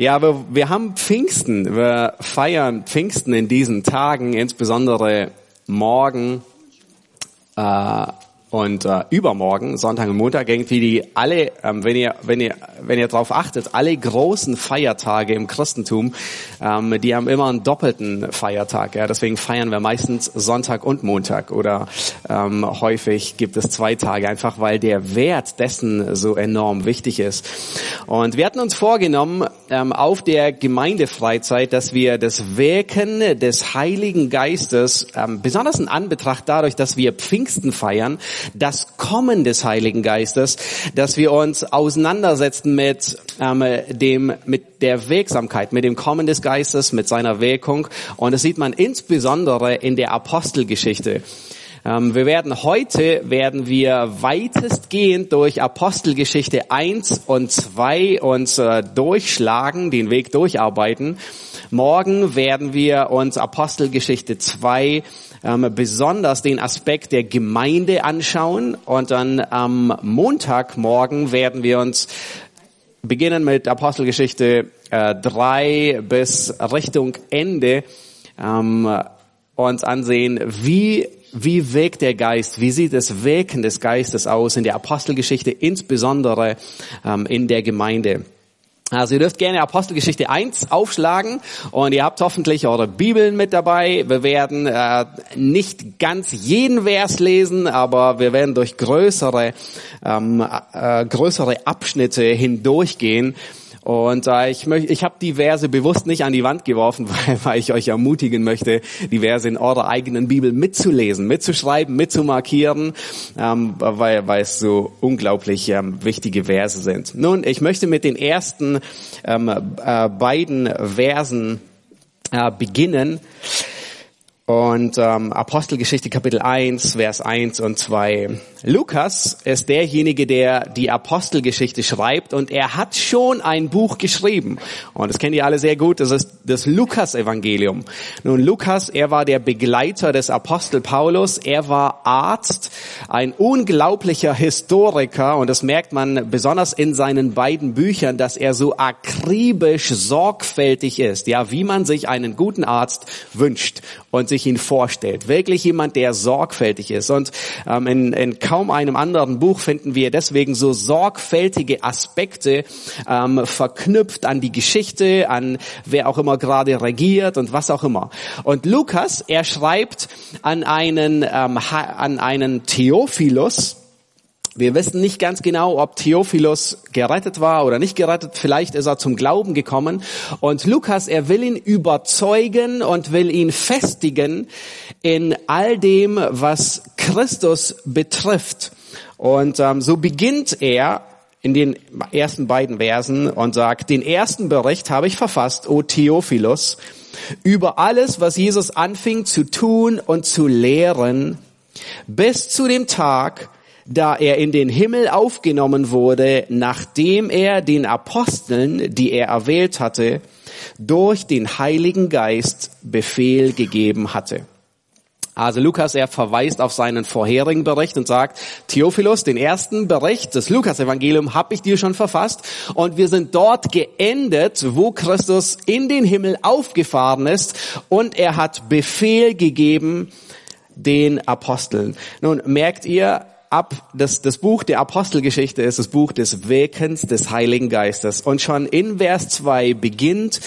Ja, wir, wir haben Pfingsten. Wir feiern Pfingsten in diesen Tagen, insbesondere morgen. Äh, und äh, übermorgen, Sonntag und Montag, irgendwie die alle, ähm, wenn ihr wenn ihr wenn ihr darauf achtet, alle großen Feiertage im Christentum, ähm, die haben immer einen doppelten Feiertag. Ja, deswegen feiern wir meistens Sonntag und Montag oder ähm, häufig gibt es zwei Tage, einfach weil der Wert dessen so enorm wichtig ist. Und wir hatten uns vorgenommen ähm, auf der Gemeindefreizeit, dass wir das Wirken des Heiligen Geistes ähm, besonders in Anbetracht dadurch, dass wir Pfingsten feiern das Kommen des Heiligen Geistes, dass wir uns auseinandersetzen mit ähm, dem mit der Wirksamkeit, mit dem Kommen des Geistes, mit seiner Wirkung. Und das sieht man insbesondere in der Apostelgeschichte. Ähm, wir werden heute, werden wir weitestgehend durch Apostelgeschichte 1 und 2 uns äh, durchschlagen, den Weg durcharbeiten. Morgen werden wir uns Apostelgeschichte 2 ähm, besonders den Aspekt der Gemeinde anschauen und dann am Montagmorgen werden wir uns beginnen mit Apostelgeschichte äh, 3 bis Richtung Ende ähm, uns ansehen, wie wie wirkt der Geist, wie sieht das Wirken des Geistes aus in der Apostelgeschichte, insbesondere ähm, in der Gemeinde. Also ihr dürft gerne Apostelgeschichte 1 aufschlagen und ihr habt hoffentlich eure Bibeln mit dabei. Wir werden äh, nicht ganz jeden Vers lesen, aber wir werden durch größere, ähm, äh, größere Abschnitte hindurchgehen und äh, ich, möchte, ich habe die Verse bewusst nicht an die Wand geworfen, weil, weil ich euch ermutigen möchte, die Verse in eurer eigenen Bibel mitzulesen, mitzuschreiben, mitzumarkieren, ähm, weil, weil es so unglaublich ähm, wichtige Verse sind. Nun, ich möchte mit den ersten ähm, äh, beiden Versen äh, beginnen. Und ähm, Apostelgeschichte Kapitel 1, Vers 1 und 2. Lukas ist derjenige, der die Apostelgeschichte schreibt und er hat schon ein Buch geschrieben. Und das kennt ihr alle sehr gut, das ist das Lukas-Evangelium. Nun, Lukas, er war der Begleiter des Apostel Paulus, er war Arzt, ein unglaublicher Historiker und das merkt man besonders in seinen beiden Büchern, dass er so akribisch sorgfältig ist, ja, wie man sich einen guten Arzt wünscht und sich ihn vorstellt. Wirklich jemand, der sorgfältig ist. Und ähm, in, in kaum einem anderen Buch finden wir deswegen so sorgfältige Aspekte ähm, verknüpft an die Geschichte, an wer auch immer gerade regiert und was auch immer. Und Lukas, er schreibt an einen, ähm, an einen Theophilus, wir wissen nicht ganz genau, ob Theophilus gerettet war oder nicht gerettet. Vielleicht ist er zum Glauben gekommen. Und Lukas, er will ihn überzeugen und will ihn festigen in all dem, was Christus betrifft. Und ähm, so beginnt er in den ersten beiden Versen und sagt, den ersten Bericht habe ich verfasst, o Theophilus, über alles, was Jesus anfing zu tun und zu lehren, bis zu dem Tag, da er in den Himmel aufgenommen wurde, nachdem er den Aposteln, die er erwählt hatte, durch den Heiligen Geist Befehl gegeben hatte. Also Lukas, er verweist auf seinen vorherigen Bericht und sagt, Theophilus, den ersten Bericht des Lukas-Evangelium habe ich dir schon verfasst und wir sind dort geendet, wo Christus in den Himmel aufgefahren ist und er hat Befehl gegeben den Aposteln. Nun merkt ihr, ab, das, das Buch der Apostelgeschichte ist das Buch des Wirkens des Heiligen Geistes. Und schon in Vers 2 beginnt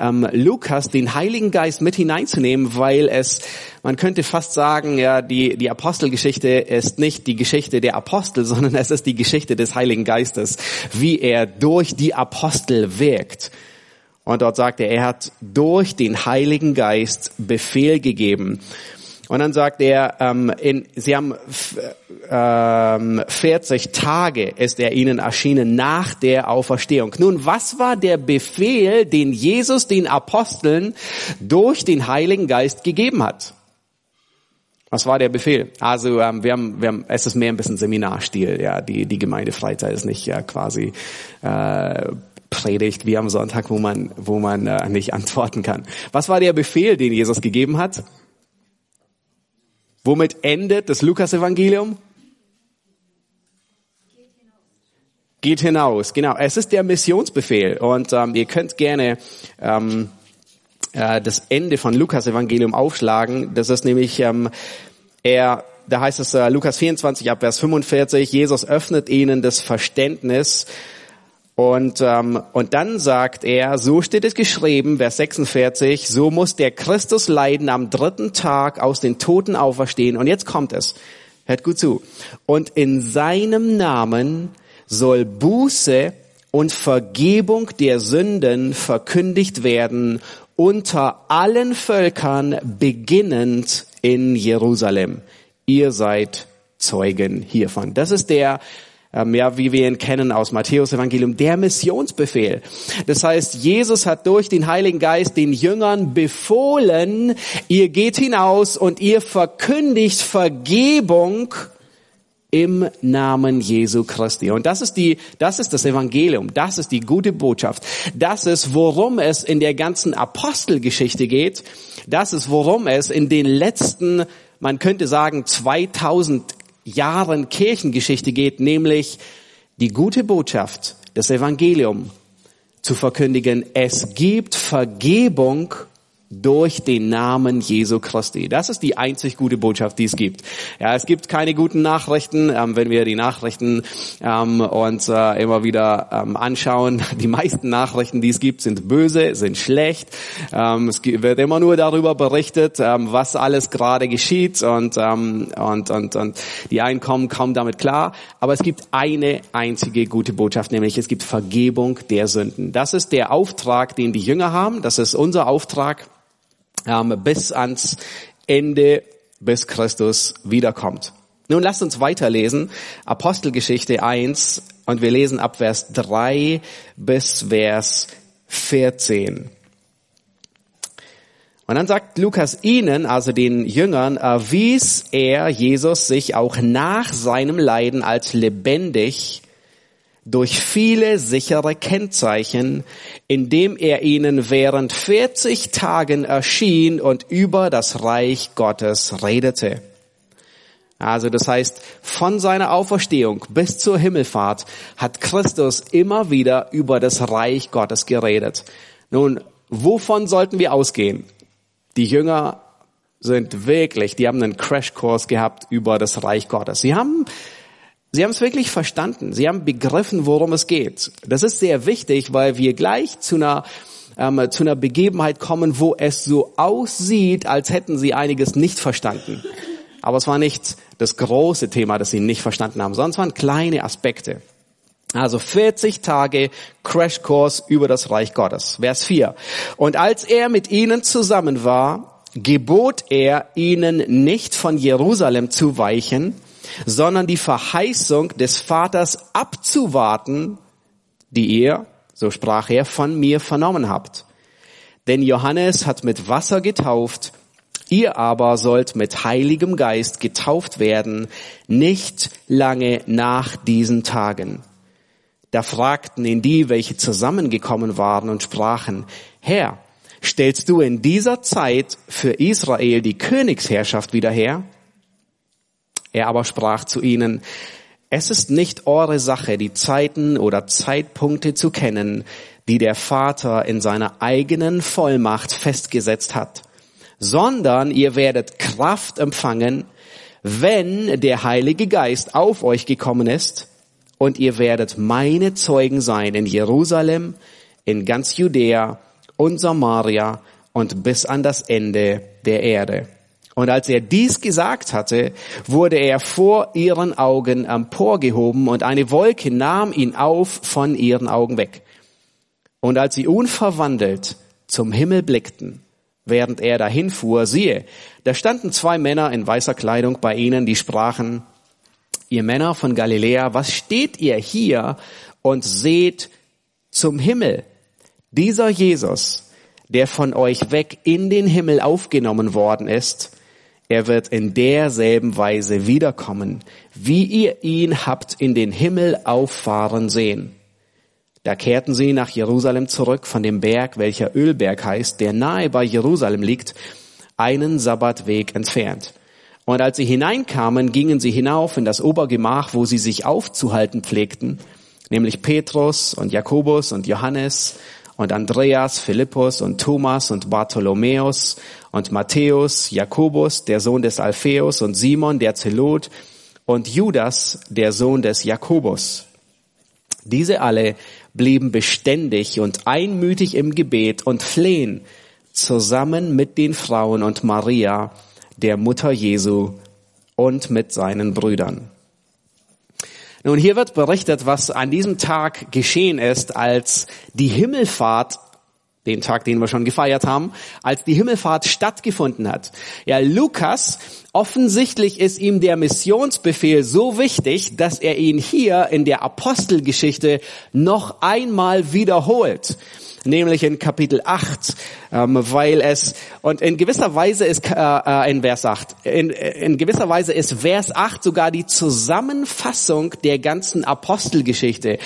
ähm, Lukas den Heiligen Geist mit hineinzunehmen, weil es, man könnte fast sagen, ja, die, die Apostelgeschichte ist nicht die Geschichte der Apostel, sondern es ist die Geschichte des Heiligen Geistes, wie er durch die Apostel wirkt. Und dort sagt er, er hat durch den Heiligen Geist Befehl gegeben. Und dann sagt er, ähm, in, sie haben ähm, 40 Tage ist er ihnen erschienen nach der Auferstehung. Nun, was war der Befehl, den Jesus den Aposteln durch den Heiligen Geist gegeben hat? Was war der Befehl? Also ähm, wir, haben, wir haben, es ist mehr ein bisschen Seminarstil. Ja, die die Gemeindefreizeit ist nicht ja quasi äh, Predigt wie am Sonntag, wo man wo man äh, nicht antworten kann. Was war der Befehl, den Jesus gegeben hat? Womit endet das Lukas-Evangelium? geht hinaus. Genau, es ist der Missionsbefehl und ähm, ihr könnt gerne ähm, äh, das Ende von Lukas Evangelium aufschlagen. Das ist nämlich ähm, er, da heißt es äh, Lukas 24 ab Vers 45. Jesus öffnet ihnen das Verständnis und, ähm, und dann sagt er, so steht es geschrieben, Vers 46, so muss der Christus leiden am dritten Tag aus den Toten auferstehen. Und jetzt kommt es. Hört gut zu. Und in seinem Namen soll Buße und Vergebung der Sünden verkündigt werden unter allen Völkern, beginnend in Jerusalem. Ihr seid Zeugen hiervon. Das ist der ja, wie wir ihn kennen aus Matthäus Evangelium, der Missionsbefehl. Das heißt, Jesus hat durch den Heiligen Geist den Jüngern befohlen, ihr geht hinaus und ihr verkündigt Vergebung im Namen Jesu Christi. Und das ist die, das ist das Evangelium. Das ist die gute Botschaft. Das ist, worum es in der ganzen Apostelgeschichte geht. Das ist, worum es in den letzten, man könnte sagen, 2000 Jahren Kirchengeschichte geht, nämlich die gute Botschaft, das Evangelium zu verkündigen. Es gibt Vergebung durch den Namen Jesu Christi. Das ist die einzig gute Botschaft, die es gibt. Ja, es gibt keine guten Nachrichten, ähm, wenn wir die Nachrichten ähm, uns äh, immer wieder ähm, anschauen. Die meisten Nachrichten, die es gibt, sind böse, sind schlecht. Ähm, es wird immer nur darüber berichtet, ähm, was alles gerade geschieht und, ähm, und, und, und die einen kommen kaum damit klar. Aber es gibt eine einzige gute Botschaft, nämlich es gibt Vergebung der Sünden. Das ist der Auftrag, den die Jünger haben. Das ist unser Auftrag ähm, bis ans Ende, bis Christus wiederkommt. Nun lasst uns weiterlesen. Apostelgeschichte 1 und wir lesen ab Vers 3 bis Vers 14. Und dann sagt Lukas ihnen, also den Jüngern, erwies er Jesus sich auch nach seinem Leiden als lebendig durch viele sichere Kennzeichen, indem er ihnen während 40 Tagen erschien und über das Reich Gottes redete. Also das heißt, von seiner Auferstehung bis zur Himmelfahrt hat Christus immer wieder über das Reich Gottes geredet. Nun, wovon sollten wir ausgehen? Die Jünger sind wirklich, die haben einen Crashkurs gehabt über das Reich Gottes. Sie haben Sie haben es wirklich verstanden. Sie haben begriffen, worum es geht. Das ist sehr wichtig, weil wir gleich zu einer ähm, zu einer Begebenheit kommen, wo es so aussieht, als hätten sie einiges nicht verstanden. Aber es war nicht das große Thema, das sie nicht verstanden haben, sondern es waren kleine Aspekte. Also 40 Tage Crashkurs über das Reich Gottes. Vers 4. Und als er mit ihnen zusammen war, gebot er ihnen nicht von Jerusalem zu weichen, sondern die Verheißung des Vaters abzuwarten, die ihr, so sprach er, von mir vernommen habt. Denn Johannes hat mit Wasser getauft, ihr aber sollt mit Heiligem Geist getauft werden, nicht lange nach diesen Tagen. Da fragten ihn die, welche zusammengekommen waren und sprachen, Herr, stellst du in dieser Zeit für Israel die Königsherrschaft wieder her? Er aber sprach zu ihnen, es ist nicht eure Sache, die Zeiten oder Zeitpunkte zu kennen, die der Vater in seiner eigenen Vollmacht festgesetzt hat, sondern ihr werdet Kraft empfangen, wenn der Heilige Geist auf euch gekommen ist, und ihr werdet meine Zeugen sein in Jerusalem, in ganz Judäa und Samaria und bis an das Ende der Erde. Und als er dies gesagt hatte, wurde er vor ihren Augen emporgehoben und eine Wolke nahm ihn auf von ihren Augen weg. Und als sie unverwandelt zum Himmel blickten, während er dahin fuhr, siehe, da standen zwei Männer in weißer Kleidung bei ihnen, die sprachen, ihr Männer von Galiläa, was steht ihr hier und seht zum Himmel? Dieser Jesus, der von euch weg in den Himmel aufgenommen worden ist, er wird in derselben Weise wiederkommen, wie ihr ihn habt in den Himmel auffahren sehen. Da kehrten sie nach Jerusalem zurück von dem Berg, welcher Ölberg heißt, der nahe bei Jerusalem liegt, einen Sabbatweg entfernt. Und als sie hineinkamen, gingen sie hinauf in das Obergemach, wo sie sich aufzuhalten pflegten, nämlich Petrus und Jakobus und Johannes und Andreas, Philippus und Thomas und Bartholomäus und Matthäus, Jakobus, der Sohn des Alpheus und Simon, der Zelot und Judas, der Sohn des Jakobus. Diese alle blieben beständig und einmütig im Gebet und flehen zusammen mit den Frauen und Maria, der Mutter Jesu und mit seinen Brüdern. Nun, hier wird berichtet, was an diesem Tag geschehen ist, als die Himmelfahrt den Tag, den wir schon gefeiert haben, als die Himmelfahrt stattgefunden hat. Ja, Lukas, offensichtlich ist ihm der Missionsbefehl so wichtig, dass er ihn hier in der Apostelgeschichte noch einmal wiederholt nämlich in Kapitel 8, ähm, weil es, und in gewisser Weise ist, äh, äh in Vers 8, in, in gewisser Weise ist Vers 8 sogar die Zusammenfassung der ganzen Apostelgeschichte.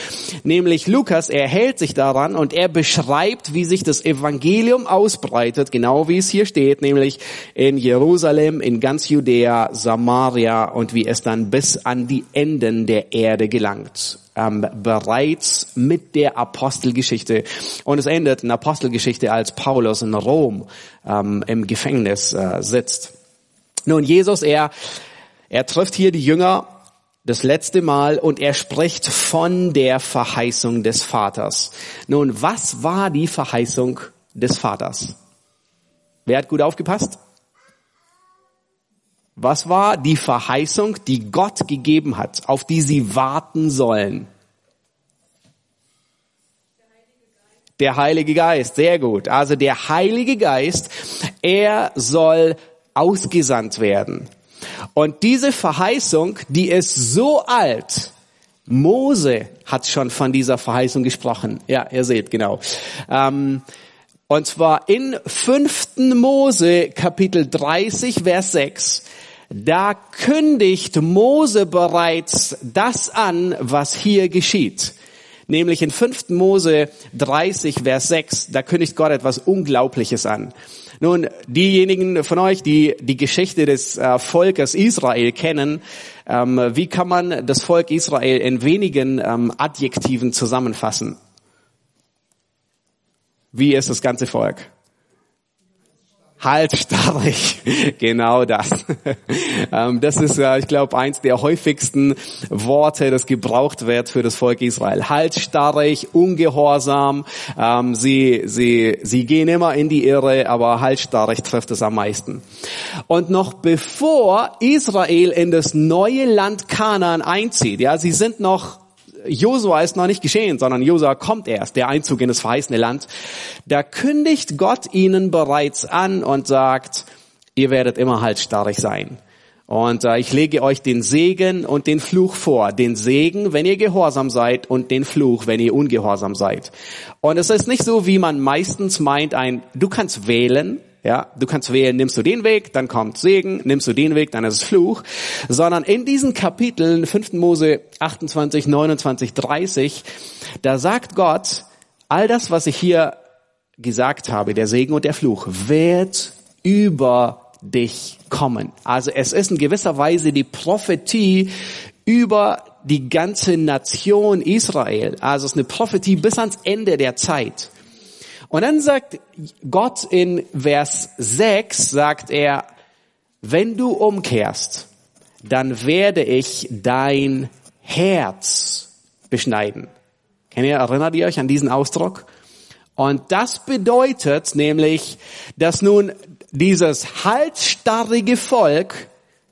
Nämlich Lukas, er hält sich daran und er beschreibt, wie sich das Evangelium ausbreitet, genau wie es hier steht, nämlich in Jerusalem, in ganz Judäa, Samaria und wie es dann bis an die Enden der Erde gelangt ähm, bereits mit der Apostelgeschichte. Und es endet in Apostelgeschichte, als Paulus in Rom ähm, im Gefängnis äh, sitzt. Nun, Jesus, er, er trifft hier die Jünger das letzte Mal und er spricht von der Verheißung des Vaters. Nun, was war die Verheißung des Vaters? Wer hat gut aufgepasst? Was war die Verheißung, die Gott gegeben hat, auf die sie warten sollen? Der Heilige Geist, sehr gut. Also der Heilige Geist, er soll ausgesandt werden. Und diese Verheißung, die ist so alt. Mose hat schon von dieser Verheißung gesprochen. Ja, ihr seht, genau. Ähm, und zwar in 5. Mose Kapitel 30, Vers 6. Da kündigt Mose bereits das an, was hier geschieht. Nämlich in 5. Mose 30, Vers 6, da kündigt Gott etwas Unglaubliches an. Nun, diejenigen von euch, die die Geschichte des äh, Volkes Israel kennen, ähm, wie kann man das Volk Israel in wenigen ähm, Adjektiven zusammenfassen? Wie ist das ganze Volk? Halsstarrig. genau das. Ähm, das ist, ich glaube, eins der häufigsten Worte, das gebraucht wird für das Volk Israel. Halsstarrig, ungehorsam. Ähm, sie, sie, sie gehen immer in die Irre, aber halsstarrig trifft es am meisten. Und noch bevor Israel in das neue Land Kanaan einzieht, ja, sie sind noch Josua ist noch nicht geschehen, sondern Josua kommt erst, der Einzug in das verheißene Land. Da kündigt Gott ihnen bereits an und sagt, ihr werdet immer halsstarrig sein. Und äh, ich lege euch den Segen und den Fluch vor. Den Segen, wenn ihr gehorsam seid und den Fluch, wenn ihr ungehorsam seid. Und es ist nicht so, wie man meistens meint, ein, du kannst wählen, ja, du kannst wählen, nimmst du den Weg, dann kommt Segen, nimmst du den Weg, dann ist es Fluch. Sondern in diesen Kapiteln, 5. Mose 28, 29, 30, da sagt Gott, all das, was ich hier gesagt habe, der Segen und der Fluch, wird über dich kommen. Also es ist in gewisser Weise die Prophetie über die ganze Nation Israel. Also es ist eine Prophetie bis ans Ende der Zeit. Und dann sagt Gott in Vers 6, sagt er, wenn du umkehrst, dann werde ich dein Herz beschneiden. Kennt ihr, erinnert ihr euch an diesen Ausdruck? Und das bedeutet nämlich, dass nun dieses halsstarrige Volk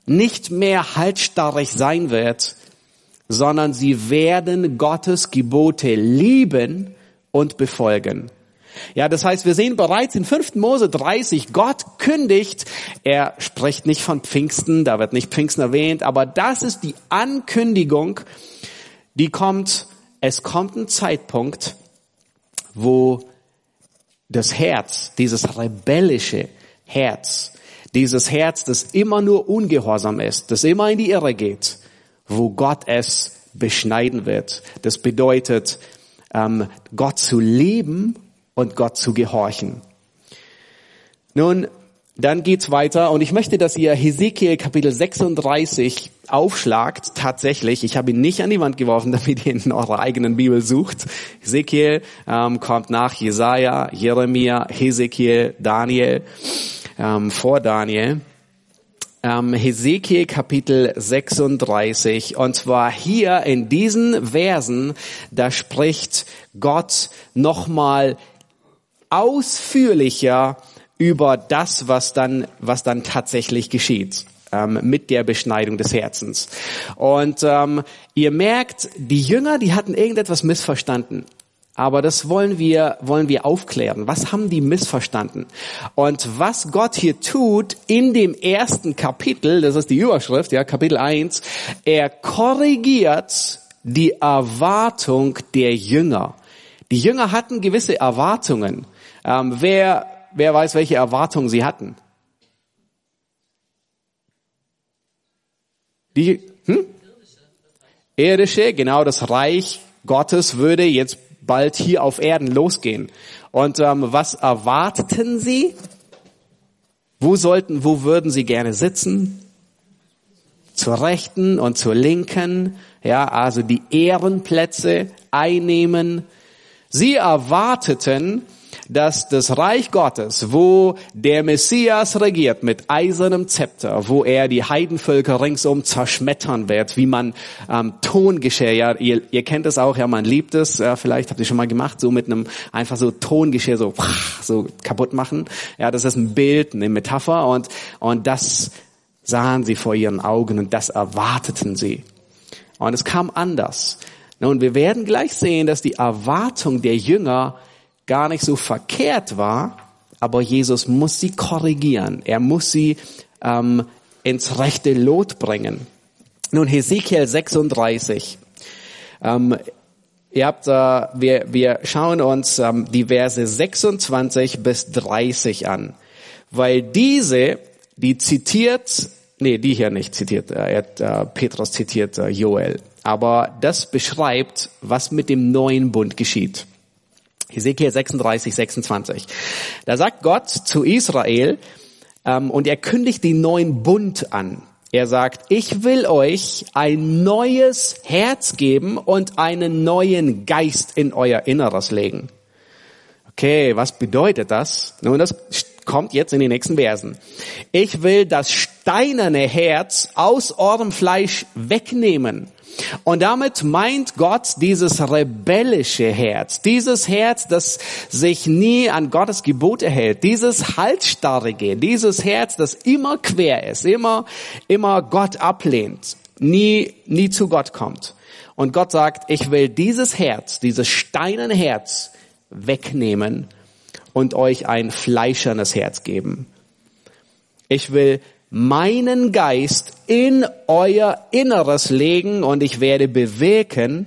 nicht mehr halsstarrig sein wird, sondern sie werden Gottes Gebote lieben und befolgen. Ja, das heißt, wir sehen bereits in 5. Mose 30, Gott kündigt, er spricht nicht von Pfingsten, da wird nicht Pfingsten erwähnt, aber das ist die Ankündigung, die kommt, es kommt ein Zeitpunkt, wo das Herz, dieses rebellische Herz, dieses Herz, das immer nur ungehorsam ist, das immer in die Irre geht, wo Gott es beschneiden wird. Das bedeutet, ähm, Gott zu lieben und Gott zu gehorchen. Nun, dann geht's weiter und ich möchte, dass ihr Hesekiel Kapitel 36 aufschlagt. Tatsächlich, ich habe ihn nicht an die Wand geworfen, damit ihr in eurer eigenen Bibel sucht. Hesekiel ähm, kommt nach Jesaja, Jeremia, Hesekiel, Daniel, ähm, vor Daniel. Ähm, Hesekiel Kapitel 36 und zwar hier in diesen Versen, da spricht Gott nochmal ausführlicher über das, was dann, was dann tatsächlich geschieht ähm, mit der Beschneidung des Herzens. Und ähm, ihr merkt, die Jünger, die hatten irgendetwas missverstanden. Aber das wollen wir, wollen wir aufklären. Was haben die missverstanden? Und was Gott hier tut in dem ersten Kapitel, das ist die Überschrift, ja, Kapitel 1, er korrigiert die Erwartung der Jünger. Die Jünger hatten gewisse Erwartungen. Ähm, wer Wer weiß, welche Erwartungen sie hatten? Die, hm? Irdische, genau, das Reich Gottes würde jetzt bald hier auf Erden losgehen. Und ähm, was erwarteten sie? Wo sollten, wo würden sie gerne sitzen? Zur Rechten und zur Linken, ja, also die Ehrenplätze einnehmen. Sie erwarteten, dass das Reich Gottes, wo der Messias regiert mit eisernem Zepter, wo er die Heidenvölker ringsum zerschmettern wird, wie man ähm, Tongeschirr, ja, ihr, ihr kennt es auch, ja, man liebt es, ja, vielleicht habt ihr schon mal gemacht, so mit einem einfach so Tongeschirr so so kaputt machen. Ja, das ist ein Bild, eine Metapher und und das sahen sie vor ihren Augen und das erwarteten sie. Und es kam anders. Nun, wir werden gleich sehen, dass die Erwartung der Jünger gar nicht so verkehrt war, aber Jesus muss sie korrigieren. Er muss sie ähm, ins rechte Lot bringen. Nun, Hesekiel 36. Ähm, ihr habt, äh, wir, wir schauen uns ähm, die Verse 26 bis 30 an, weil diese, die zitiert, nee, die hier nicht zitiert, äh, äh, Petrus zitiert äh, Joel, aber das beschreibt, was mit dem neuen Bund geschieht. Hesekiel 36, 26. Da sagt Gott zu Israel, ähm, und er kündigt den neuen Bund an. Er sagt, ich will euch ein neues Herz geben und einen neuen Geist in euer Inneres legen. Okay, was bedeutet das? Nun, das kommt jetzt in den nächsten Versen. Ich will das steinerne Herz aus eurem Fleisch wegnehmen und damit meint Gott dieses rebellische Herz, dieses Herz, das sich nie an Gottes Gebote hält, dieses halsstarrige, dieses Herz, das immer quer ist, immer, immer Gott ablehnt, nie, nie zu Gott kommt. Und Gott sagt, ich will dieses Herz, dieses steinerne Herz wegnehmen und euch ein fleischernes Herz geben. Ich will meinen Geist in euer Inneres legen und ich werde bewirken.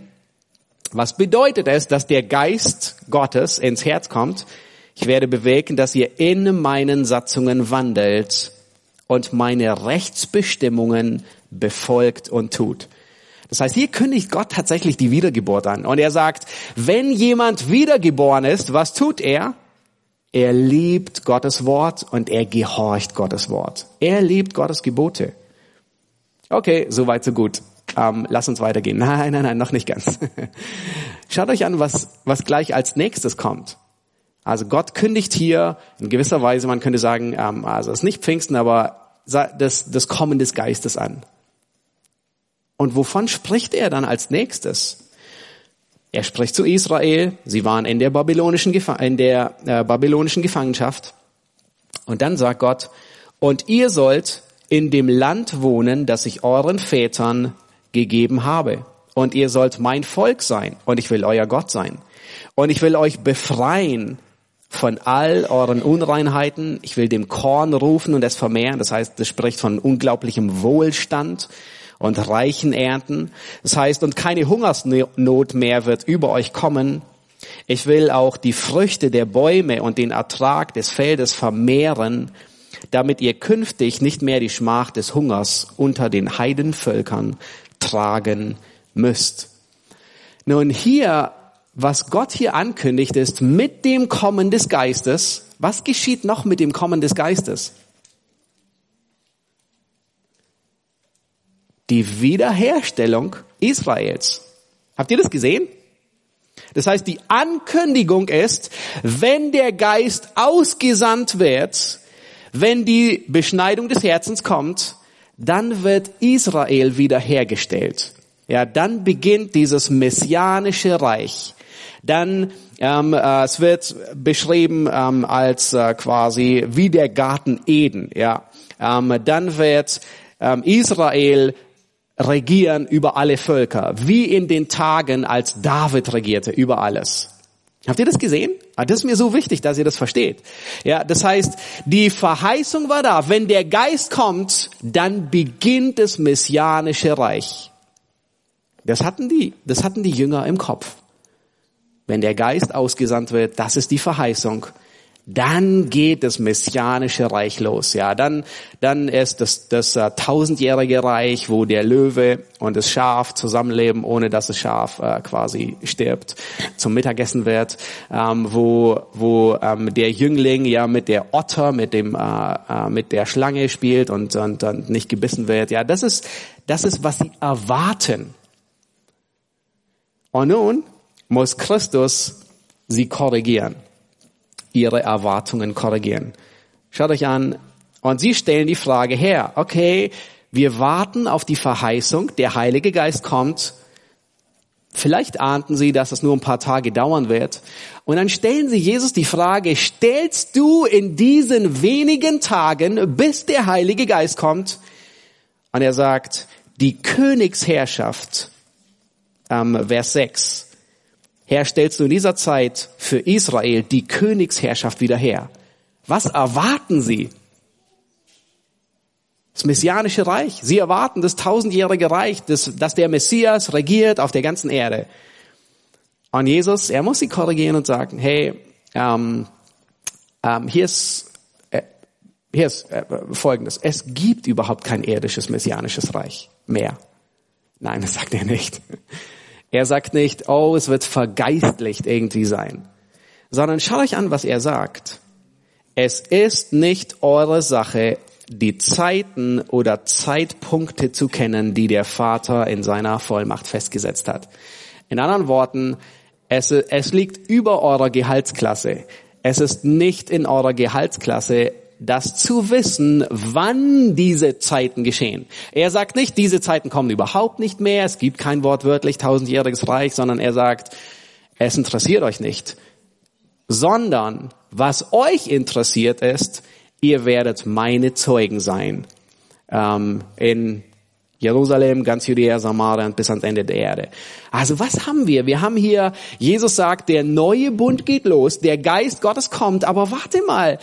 Was bedeutet es, dass der Geist Gottes ins Herz kommt? Ich werde bewirken, dass ihr in meinen Satzungen wandelt und meine Rechtsbestimmungen befolgt und tut. Das heißt, hier kündigt Gott tatsächlich die Wiedergeburt an. Und er sagt, wenn jemand wiedergeboren ist, was tut er? Er liebt Gottes Wort und er gehorcht Gottes Wort. Er liebt Gottes Gebote. Okay, soweit so gut. Ähm, lass uns weitergehen. Nein, nein, nein, noch nicht ganz. Schaut euch an, was, was gleich als nächstes kommt. Also Gott kündigt hier in gewisser Weise, man könnte sagen, ähm, also es ist nicht Pfingsten, aber das, das Kommen des Geistes an. Und wovon spricht er dann als nächstes? Er spricht zu Israel. Sie waren in der babylonischen, in der, äh, babylonischen Gefangenschaft. Und dann sagt Gott, und ihr sollt in dem Land wohnen, das ich euren Vätern gegeben habe. Und ihr sollt mein Volk sein. Und ich will euer Gott sein. Und ich will euch befreien von all euren Unreinheiten. Ich will dem Korn rufen und es vermehren. Das heißt, das spricht von unglaublichem Wohlstand und reichen Ernten. Das heißt, und keine Hungersnot mehr wird über euch kommen. Ich will auch die Früchte der Bäume und den Ertrag des Feldes vermehren, damit ihr künftig nicht mehr die Schmach des Hungers unter den Heidenvölkern tragen müsst. Nun hier, was Gott hier ankündigt, ist mit dem Kommen des Geistes, was geschieht noch mit dem Kommen des Geistes? Die Wiederherstellung Israels. Habt ihr das gesehen? Das heißt, die Ankündigung ist, wenn der Geist ausgesandt wird, wenn die Beschneidung des Herzens kommt, dann wird Israel wiederhergestellt. Ja, dann beginnt dieses messianische Reich. Dann ähm, äh, es wird beschrieben ähm, als äh, quasi wie der Garten Eden. Ja, ähm, dann wird ähm, Israel regieren über alle Völker, wie in den Tagen, als David regierte über alles. Habt ihr das gesehen? Ah, das ist mir so wichtig, dass ihr das versteht. Ja, das heißt, die Verheißung war da. Wenn der Geist kommt, dann beginnt das messianische Reich. Das hatten die, das hatten die Jünger im Kopf. Wenn der Geist ausgesandt wird, das ist die Verheißung dann geht das messianische Reich los. Ja, dann, dann ist das, das uh, tausendjährige Reich, wo der Löwe und das Schaf zusammenleben, ohne dass das Schaf uh, quasi stirbt, zum Mittagessen wird, ähm, wo, wo ähm, der Jüngling ja mit der Otter, mit dem, äh, mit der Schlange spielt und, und, und nicht gebissen wird. Ja, das ist, das ist, was sie erwarten. Und nun muss Christus sie korrigieren ihre Erwartungen korrigieren. Schaut euch an. Und sie stellen die Frage her, okay, wir warten auf die Verheißung, der Heilige Geist kommt. Vielleicht ahnten sie, dass es nur ein paar Tage dauern wird. Und dann stellen sie Jesus die Frage, stellst du in diesen wenigen Tagen, bis der Heilige Geist kommt? Und er sagt, die Königsherrschaft, ähm, Vers 6, Herr, stellst du in dieser Zeit für Israel die Königsherrschaft wieder her. Was erwarten sie? Das messianische Reich. Sie erwarten das tausendjährige Reich, das, dass der Messias regiert auf der ganzen Erde. Und Jesus, er muss sie korrigieren und sagen, hey, ähm, ähm, hier ist, äh, hier ist äh, Folgendes. Es gibt überhaupt kein irdisches messianisches Reich mehr. Nein, das sagt er nicht. Er sagt nicht, oh, es wird vergeistlicht irgendwie sein, sondern schaut euch an, was er sagt. Es ist nicht eure Sache, die Zeiten oder Zeitpunkte zu kennen, die der Vater in seiner Vollmacht festgesetzt hat. In anderen Worten, es, es liegt über eurer Gehaltsklasse. Es ist nicht in eurer Gehaltsklasse, das zu wissen, wann diese Zeiten geschehen. Er sagt nicht, diese Zeiten kommen überhaupt nicht mehr, es gibt kein wortwörtlich tausendjähriges Reich, sondern er sagt, es interessiert euch nicht, sondern was euch interessiert ist, ihr werdet meine Zeugen sein ähm, in Jerusalem, ganz Judäa, Samaria und bis ans Ende der Erde. Also was haben wir? Wir haben hier, Jesus sagt, der neue Bund geht los, der Geist Gottes kommt, aber warte mal,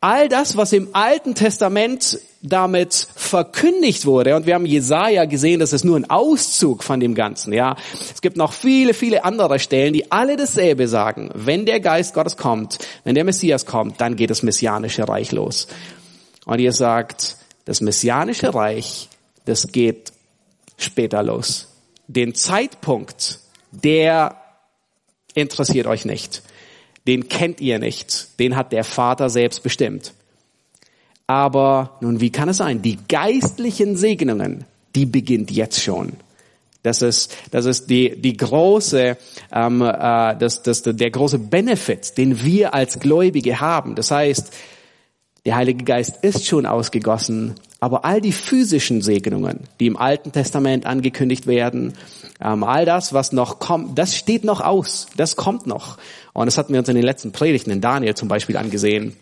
all das, was im Alten Testament damit verkündigt wurde, und wir haben Jesaja gesehen, das ist nur ein Auszug von dem Ganzen, ja. Es gibt noch viele, viele andere Stellen, die alle dasselbe sagen. Wenn der Geist Gottes kommt, wenn der Messias kommt, dann geht das messianische Reich los. Und ihr sagt, das messianische Reich, das geht später los. Den Zeitpunkt, der interessiert euch nicht den kennt ihr nicht, den hat der Vater selbst bestimmt. Aber nun, wie kann es sein? Die geistlichen Segnungen, die beginnt jetzt schon. Das ist, das ist die, die große, ähm, äh, das, das, der große Benefit, den wir als Gläubige haben. Das heißt, der Heilige Geist ist schon ausgegossen, aber all die physischen Segnungen, die im Alten Testament angekündigt werden, ähm, all das, was noch kommt, das steht noch aus, das kommt noch. Und das hatten wir uns in den letzten Predigten in Daniel zum Beispiel angesehen.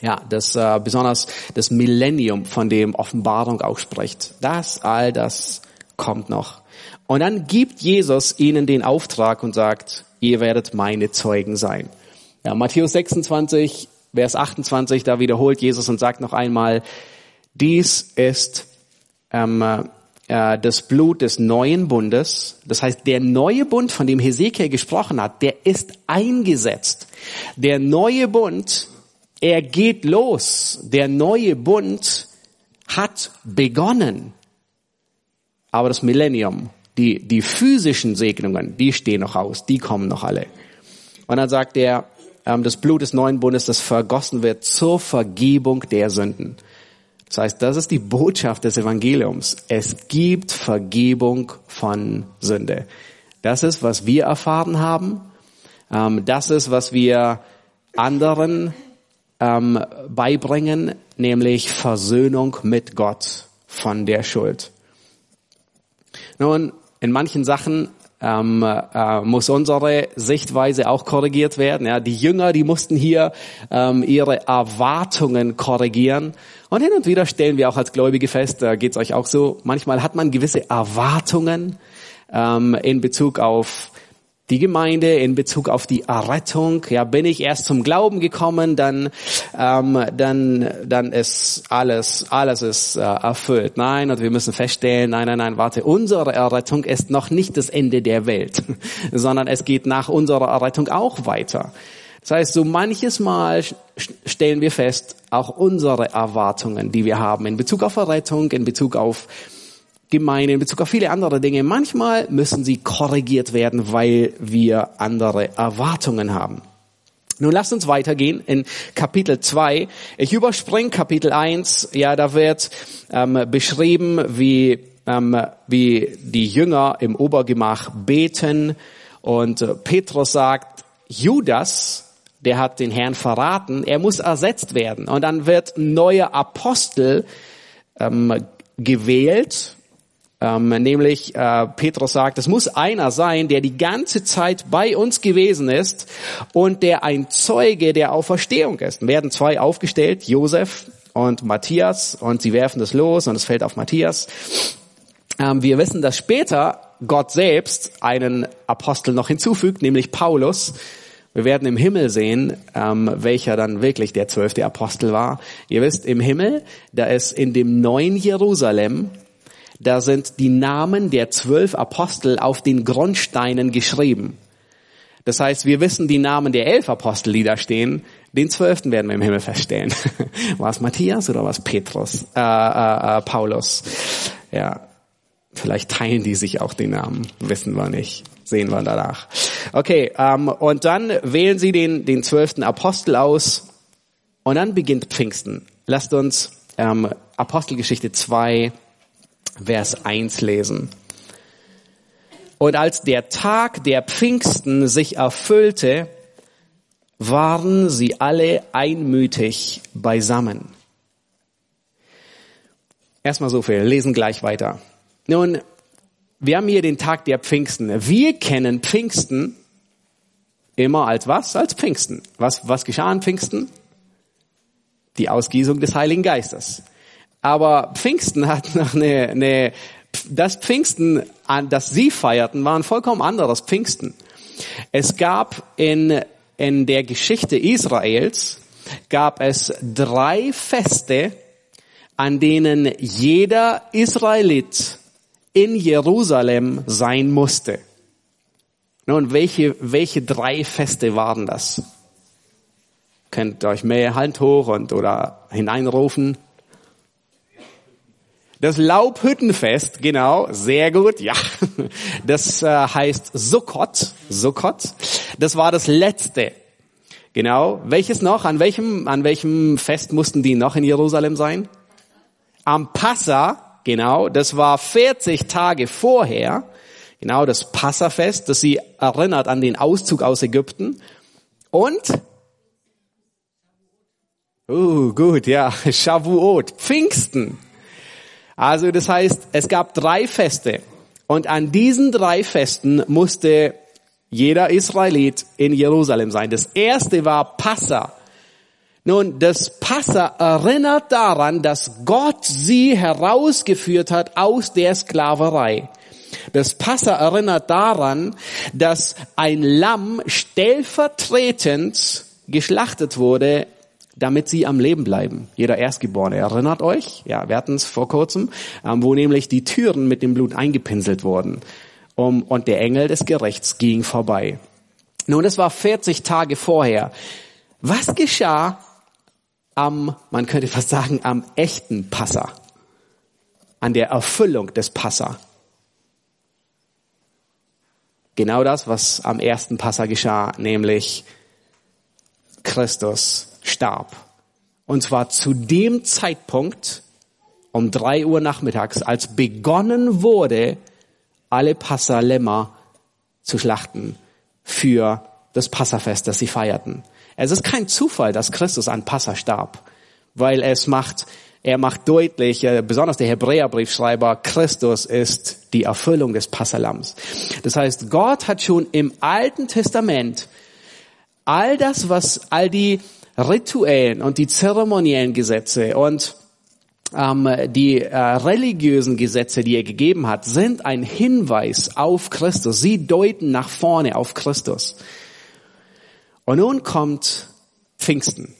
Ja, das äh, besonders das Millennium, von dem Offenbarung auch spricht. Das, all das kommt noch. Und dann gibt Jesus ihnen den Auftrag und sagt, ihr werdet meine Zeugen sein. Ja, Matthäus 26, Vers 28, da wiederholt Jesus und sagt noch einmal, dies ist ähm, äh, das Blut des neuen Bundes. Das heißt, der neue Bund, von dem Hesekiel gesprochen hat, der ist eingesetzt. Der neue Bund, er geht los. Der neue Bund hat begonnen. Aber das Millennium, die, die physischen Segnungen, die stehen noch aus, die kommen noch alle. Und dann sagt er, ähm, das Blut des neuen Bundes, das vergossen wird zur Vergebung der Sünden. Das heißt, das ist die Botschaft des Evangeliums. Es gibt Vergebung von Sünde. Das ist, was wir erfahren haben. Ähm, das ist, was wir anderen ähm, beibringen, nämlich Versöhnung mit Gott von der Schuld. Nun, in manchen Sachen ähm, äh, muss unsere Sichtweise auch korrigiert werden. Ja, die Jünger, die mussten hier ähm, ihre Erwartungen korrigieren. Und hin und wieder stellen wir auch als Gläubige fest, da geht's euch auch so, manchmal hat man gewisse Erwartungen ähm, in Bezug auf die Gemeinde in Bezug auf die Errettung. Ja, bin ich erst zum Glauben gekommen, dann, ähm, dann, dann ist alles, alles ist äh, erfüllt. Nein, und wir müssen feststellen, nein, nein, nein, warte, unsere Errettung ist noch nicht das Ende der Welt, sondern es geht nach unserer Errettung auch weiter. Das heißt, so manches Mal stellen wir fest, auch unsere Erwartungen, die wir haben in Bezug auf Errettung, in Bezug auf Gemeinde, in Bezug auf viele andere Dinge. Manchmal müssen sie korrigiert werden, weil wir andere Erwartungen haben. Nun lasst uns weitergehen in Kapitel 2. Ich überspringe Kapitel 1. Ja, da wird ähm, beschrieben, wie, ähm, wie die Jünger im Obergemach beten. Und äh, Petrus sagt, Judas, der hat den Herrn verraten, er muss ersetzt werden. Und dann wird ein neuer Apostel ähm, gewählt ähm, nämlich äh, Petrus sagt, es muss einer sein, der die ganze Zeit bei uns gewesen ist und der ein Zeuge der Auferstehung ist. werden zwei aufgestellt, Josef und Matthias, und sie werfen das los und es fällt auf Matthias. Ähm, wir wissen, dass später Gott selbst einen Apostel noch hinzufügt, nämlich Paulus. Wir werden im Himmel sehen, ähm, welcher dann wirklich der zwölfte Apostel war. Ihr wisst, im Himmel, da ist in dem neuen Jerusalem da sind die Namen der zwölf Apostel auf den Grundsteinen geschrieben. Das heißt, wir wissen die Namen der elf Apostel, die da stehen. Den zwölften werden wir im Himmel feststellen. war es Matthias oder war es Petrus? Äh, äh, äh, Paulus. Ja, vielleicht teilen die sich auch den Namen. Wissen wir nicht. Sehen wir danach. Okay, ähm, und dann wählen sie den, den zwölften Apostel aus. Und dann beginnt Pfingsten. Lasst uns ähm, Apostelgeschichte 2 Vers 1 lesen. Und als der Tag der Pfingsten sich erfüllte, waren sie alle einmütig beisammen. Erstmal so viel, lesen gleich weiter. Nun, wir haben hier den Tag der Pfingsten. Wir kennen Pfingsten immer als was? Als Pfingsten. Was, was geschah an Pfingsten? Die Ausgießung des Heiligen Geistes. Aber Pfingsten hat noch eine, eine das Pfingsten, das sie feierten, war ein vollkommen anderes Pfingsten. Es gab in, in der Geschichte Israels, gab es drei Feste, an denen jeder Israelit in Jerusalem sein musste. Nun, welche, welche drei Feste waren das? Könnt ihr euch mehr Hand hoch und oder hineinrufen? Das Laubhüttenfest, genau, sehr gut, ja. Das äh, heißt Sukkot, Sukkot. Das war das letzte. Genau. Welches noch? An welchem, an welchem Fest mussten die noch in Jerusalem sein? Am Passa, genau. Das war 40 Tage vorher. Genau, das Passafest, das sie erinnert an den Auszug aus Ägypten. Und Uh, gut, ja, Shavuot, Pfingsten. Also das heißt, es gab drei Feste und an diesen drei Festen musste jeder Israelit in Jerusalem sein. Das erste war Passa. Nun, das Passa erinnert daran, dass Gott sie herausgeführt hat aus der Sklaverei. Das Passa erinnert daran, dass ein Lamm stellvertretend geschlachtet wurde damit sie am Leben bleiben. Jeder Erstgeborene. Erinnert euch? Ja, wir hatten es vor kurzem, ähm, wo nämlich die Türen mit dem Blut eingepinselt wurden. Um, und der Engel des Gerechts ging vorbei. Nun, das war 40 Tage vorher. Was geschah am, man könnte fast sagen, am echten Passa? An der Erfüllung des Passa? Genau das, was am ersten Passa geschah, nämlich Christus starb. Und zwar zu dem Zeitpunkt, um drei Uhr nachmittags, als begonnen wurde, alle Passalämmer zu schlachten für das Passafest, das sie feierten. Es ist kein Zufall, dass Christus an Passa starb, weil es macht, er macht deutlich, äh, besonders der Hebräerbriefschreiber, Christus ist die Erfüllung des Passalams. Das heißt, Gott hat schon im Alten Testament all das, was, all die rituellen und die zeremoniellen Gesetze und ähm, die äh, religiösen Gesetze, die er gegeben hat, sind ein Hinweis auf Christus. Sie deuten nach vorne auf Christus. Und nun kommt Pfingsten,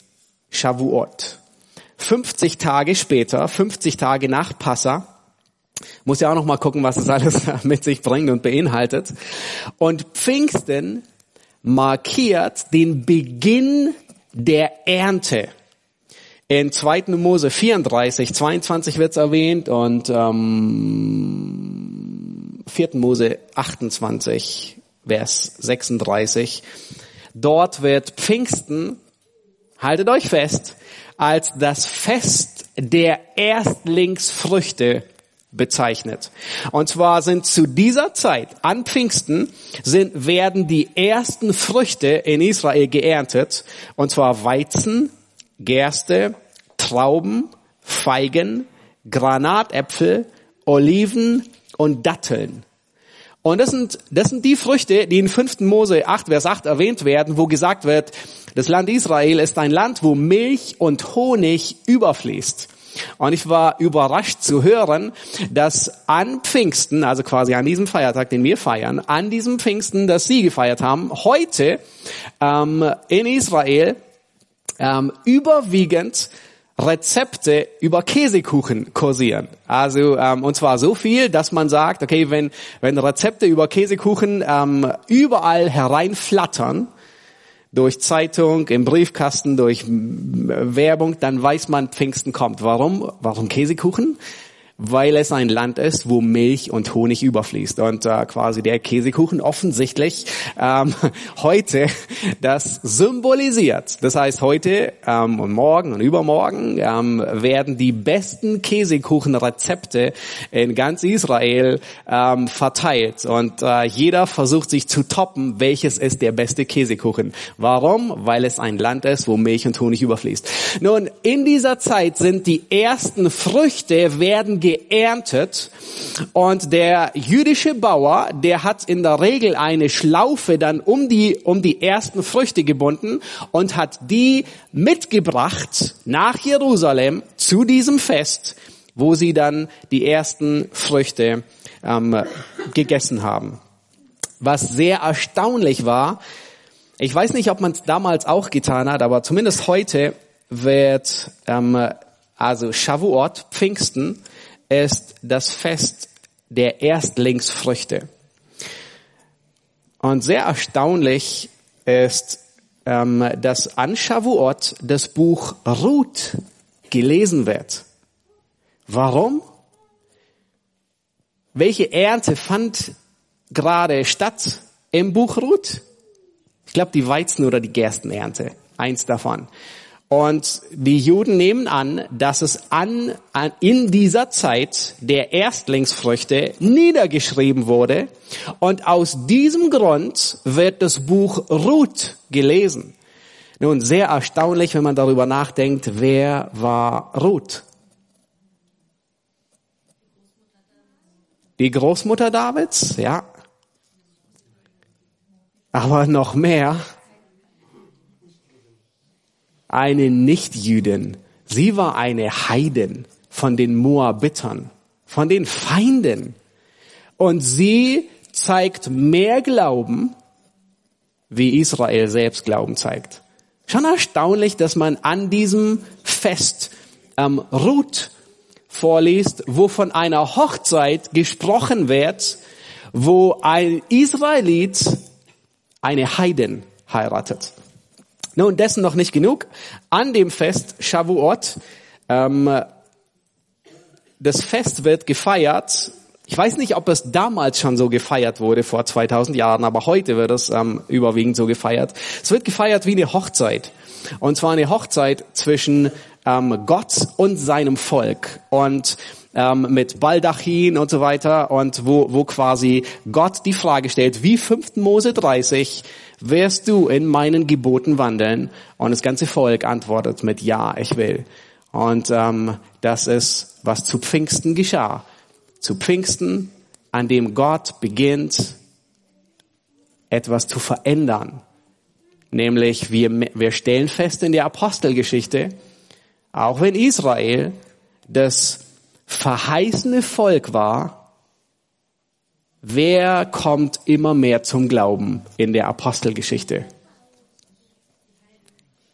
Shavuot. 50 Tage später, 50 Tage nach Passa, muss ja auch noch mal gucken, was es alles mit sich bringt und beinhaltet. Und Pfingsten markiert den Beginn der Ernte. In 2. Mose 34, 22 wird es erwähnt und ähm, 4. Mose 28, Vers 36. Dort wird Pfingsten, haltet euch fest, als das Fest der Erstlingsfrüchte bezeichnet. Und zwar sind zu dieser Zeit, an Pfingsten, sind, werden die ersten Früchte in Israel geerntet. Und zwar Weizen, Gerste, Trauben, Feigen, Granatäpfel, Oliven und Datteln. Und das sind, das sind die Früchte, die in 5. Mose 8, Vers 8 erwähnt werden, wo gesagt wird, das Land Israel ist ein Land, wo Milch und Honig überfließt. Und ich war überrascht zu hören, dass an Pfingsten, also quasi an diesem Feiertag, den wir feiern, an diesem Pfingsten, das Sie gefeiert haben, heute ähm, in Israel ähm, überwiegend Rezepte über Käsekuchen kursieren. Also ähm, und zwar so viel, dass man sagt, okay, wenn wenn Rezepte über Käsekuchen ähm, überall hereinflattern, durch Zeitung, im Briefkasten, durch Werbung, dann weiß man, Pfingsten kommt. Warum? Warum Käsekuchen? Weil es ein Land ist, wo Milch und Honig überfließt. Und äh, quasi der Käsekuchen offensichtlich ähm, heute das symbolisiert. Das heißt, heute ähm, und morgen und übermorgen ähm, werden die besten Käsekuchenrezepte in ganz Israel ähm, verteilt. Und äh, jeder versucht sich zu toppen, welches ist der beste Käsekuchen. Warum? Weil es ein Land ist, wo Milch und Honig überfließt. Nun, in dieser Zeit sind die ersten Früchte werden geerntet und der jüdische Bauer, der hat in der Regel eine Schlaufe dann um die, um die ersten Früchte gebunden und hat die mitgebracht nach Jerusalem zu diesem Fest, wo sie dann die ersten Früchte ähm, gegessen haben. Was sehr erstaunlich war, ich weiß nicht, ob man es damals auch getan hat, aber zumindest heute wird ähm, also Shavuot, Pfingsten, ist das Fest der Erstlingsfrüchte. Und sehr erstaunlich ist, ähm, dass an Shavuot das Buch Ruth gelesen wird. Warum? Welche Ernte fand gerade statt im Buch Ruth? Ich glaube die Weizen- oder die Gerstenernte. Eins davon. Und die Juden nehmen an, dass es an, an, in dieser Zeit der Erstlingsfrüchte niedergeschrieben wurde. Und aus diesem Grund wird das Buch Ruth gelesen. Nun, sehr erstaunlich, wenn man darüber nachdenkt, wer war Ruth? Die Großmutter Davids, ja. Aber noch mehr, eine Nichtjüdin. Sie war eine Heiden von den Moabitern, von den Feinden. Und sie zeigt mehr Glauben, wie Israel selbst Glauben zeigt. Schon erstaunlich, dass man an diesem Fest ähm, Ruth vorliest, wo von einer Hochzeit gesprochen wird, wo ein Israelit eine Heiden heiratet. Nun, dessen noch nicht genug. An dem Fest Shavuot, ähm, das Fest wird gefeiert. Ich weiß nicht, ob es damals schon so gefeiert wurde, vor 2000 Jahren, aber heute wird es ähm, überwiegend so gefeiert. Es wird gefeiert wie eine Hochzeit. Und zwar eine Hochzeit zwischen ähm, Gott und seinem Volk und ähm, mit Baldachin und so weiter und wo, wo quasi Gott die Frage stellt, wie 5. Mose 30 wirst du in meinen Geboten wandeln? Und das ganze Volk antwortet mit Ja, ich will. Und ähm, das ist, was zu Pfingsten geschah. Zu Pfingsten, an dem Gott beginnt, etwas zu verändern. Nämlich, wir, wir stellen fest in der Apostelgeschichte, auch wenn Israel das verheißene Volk war, wer kommt immer mehr zum Glauben in der Apostelgeschichte?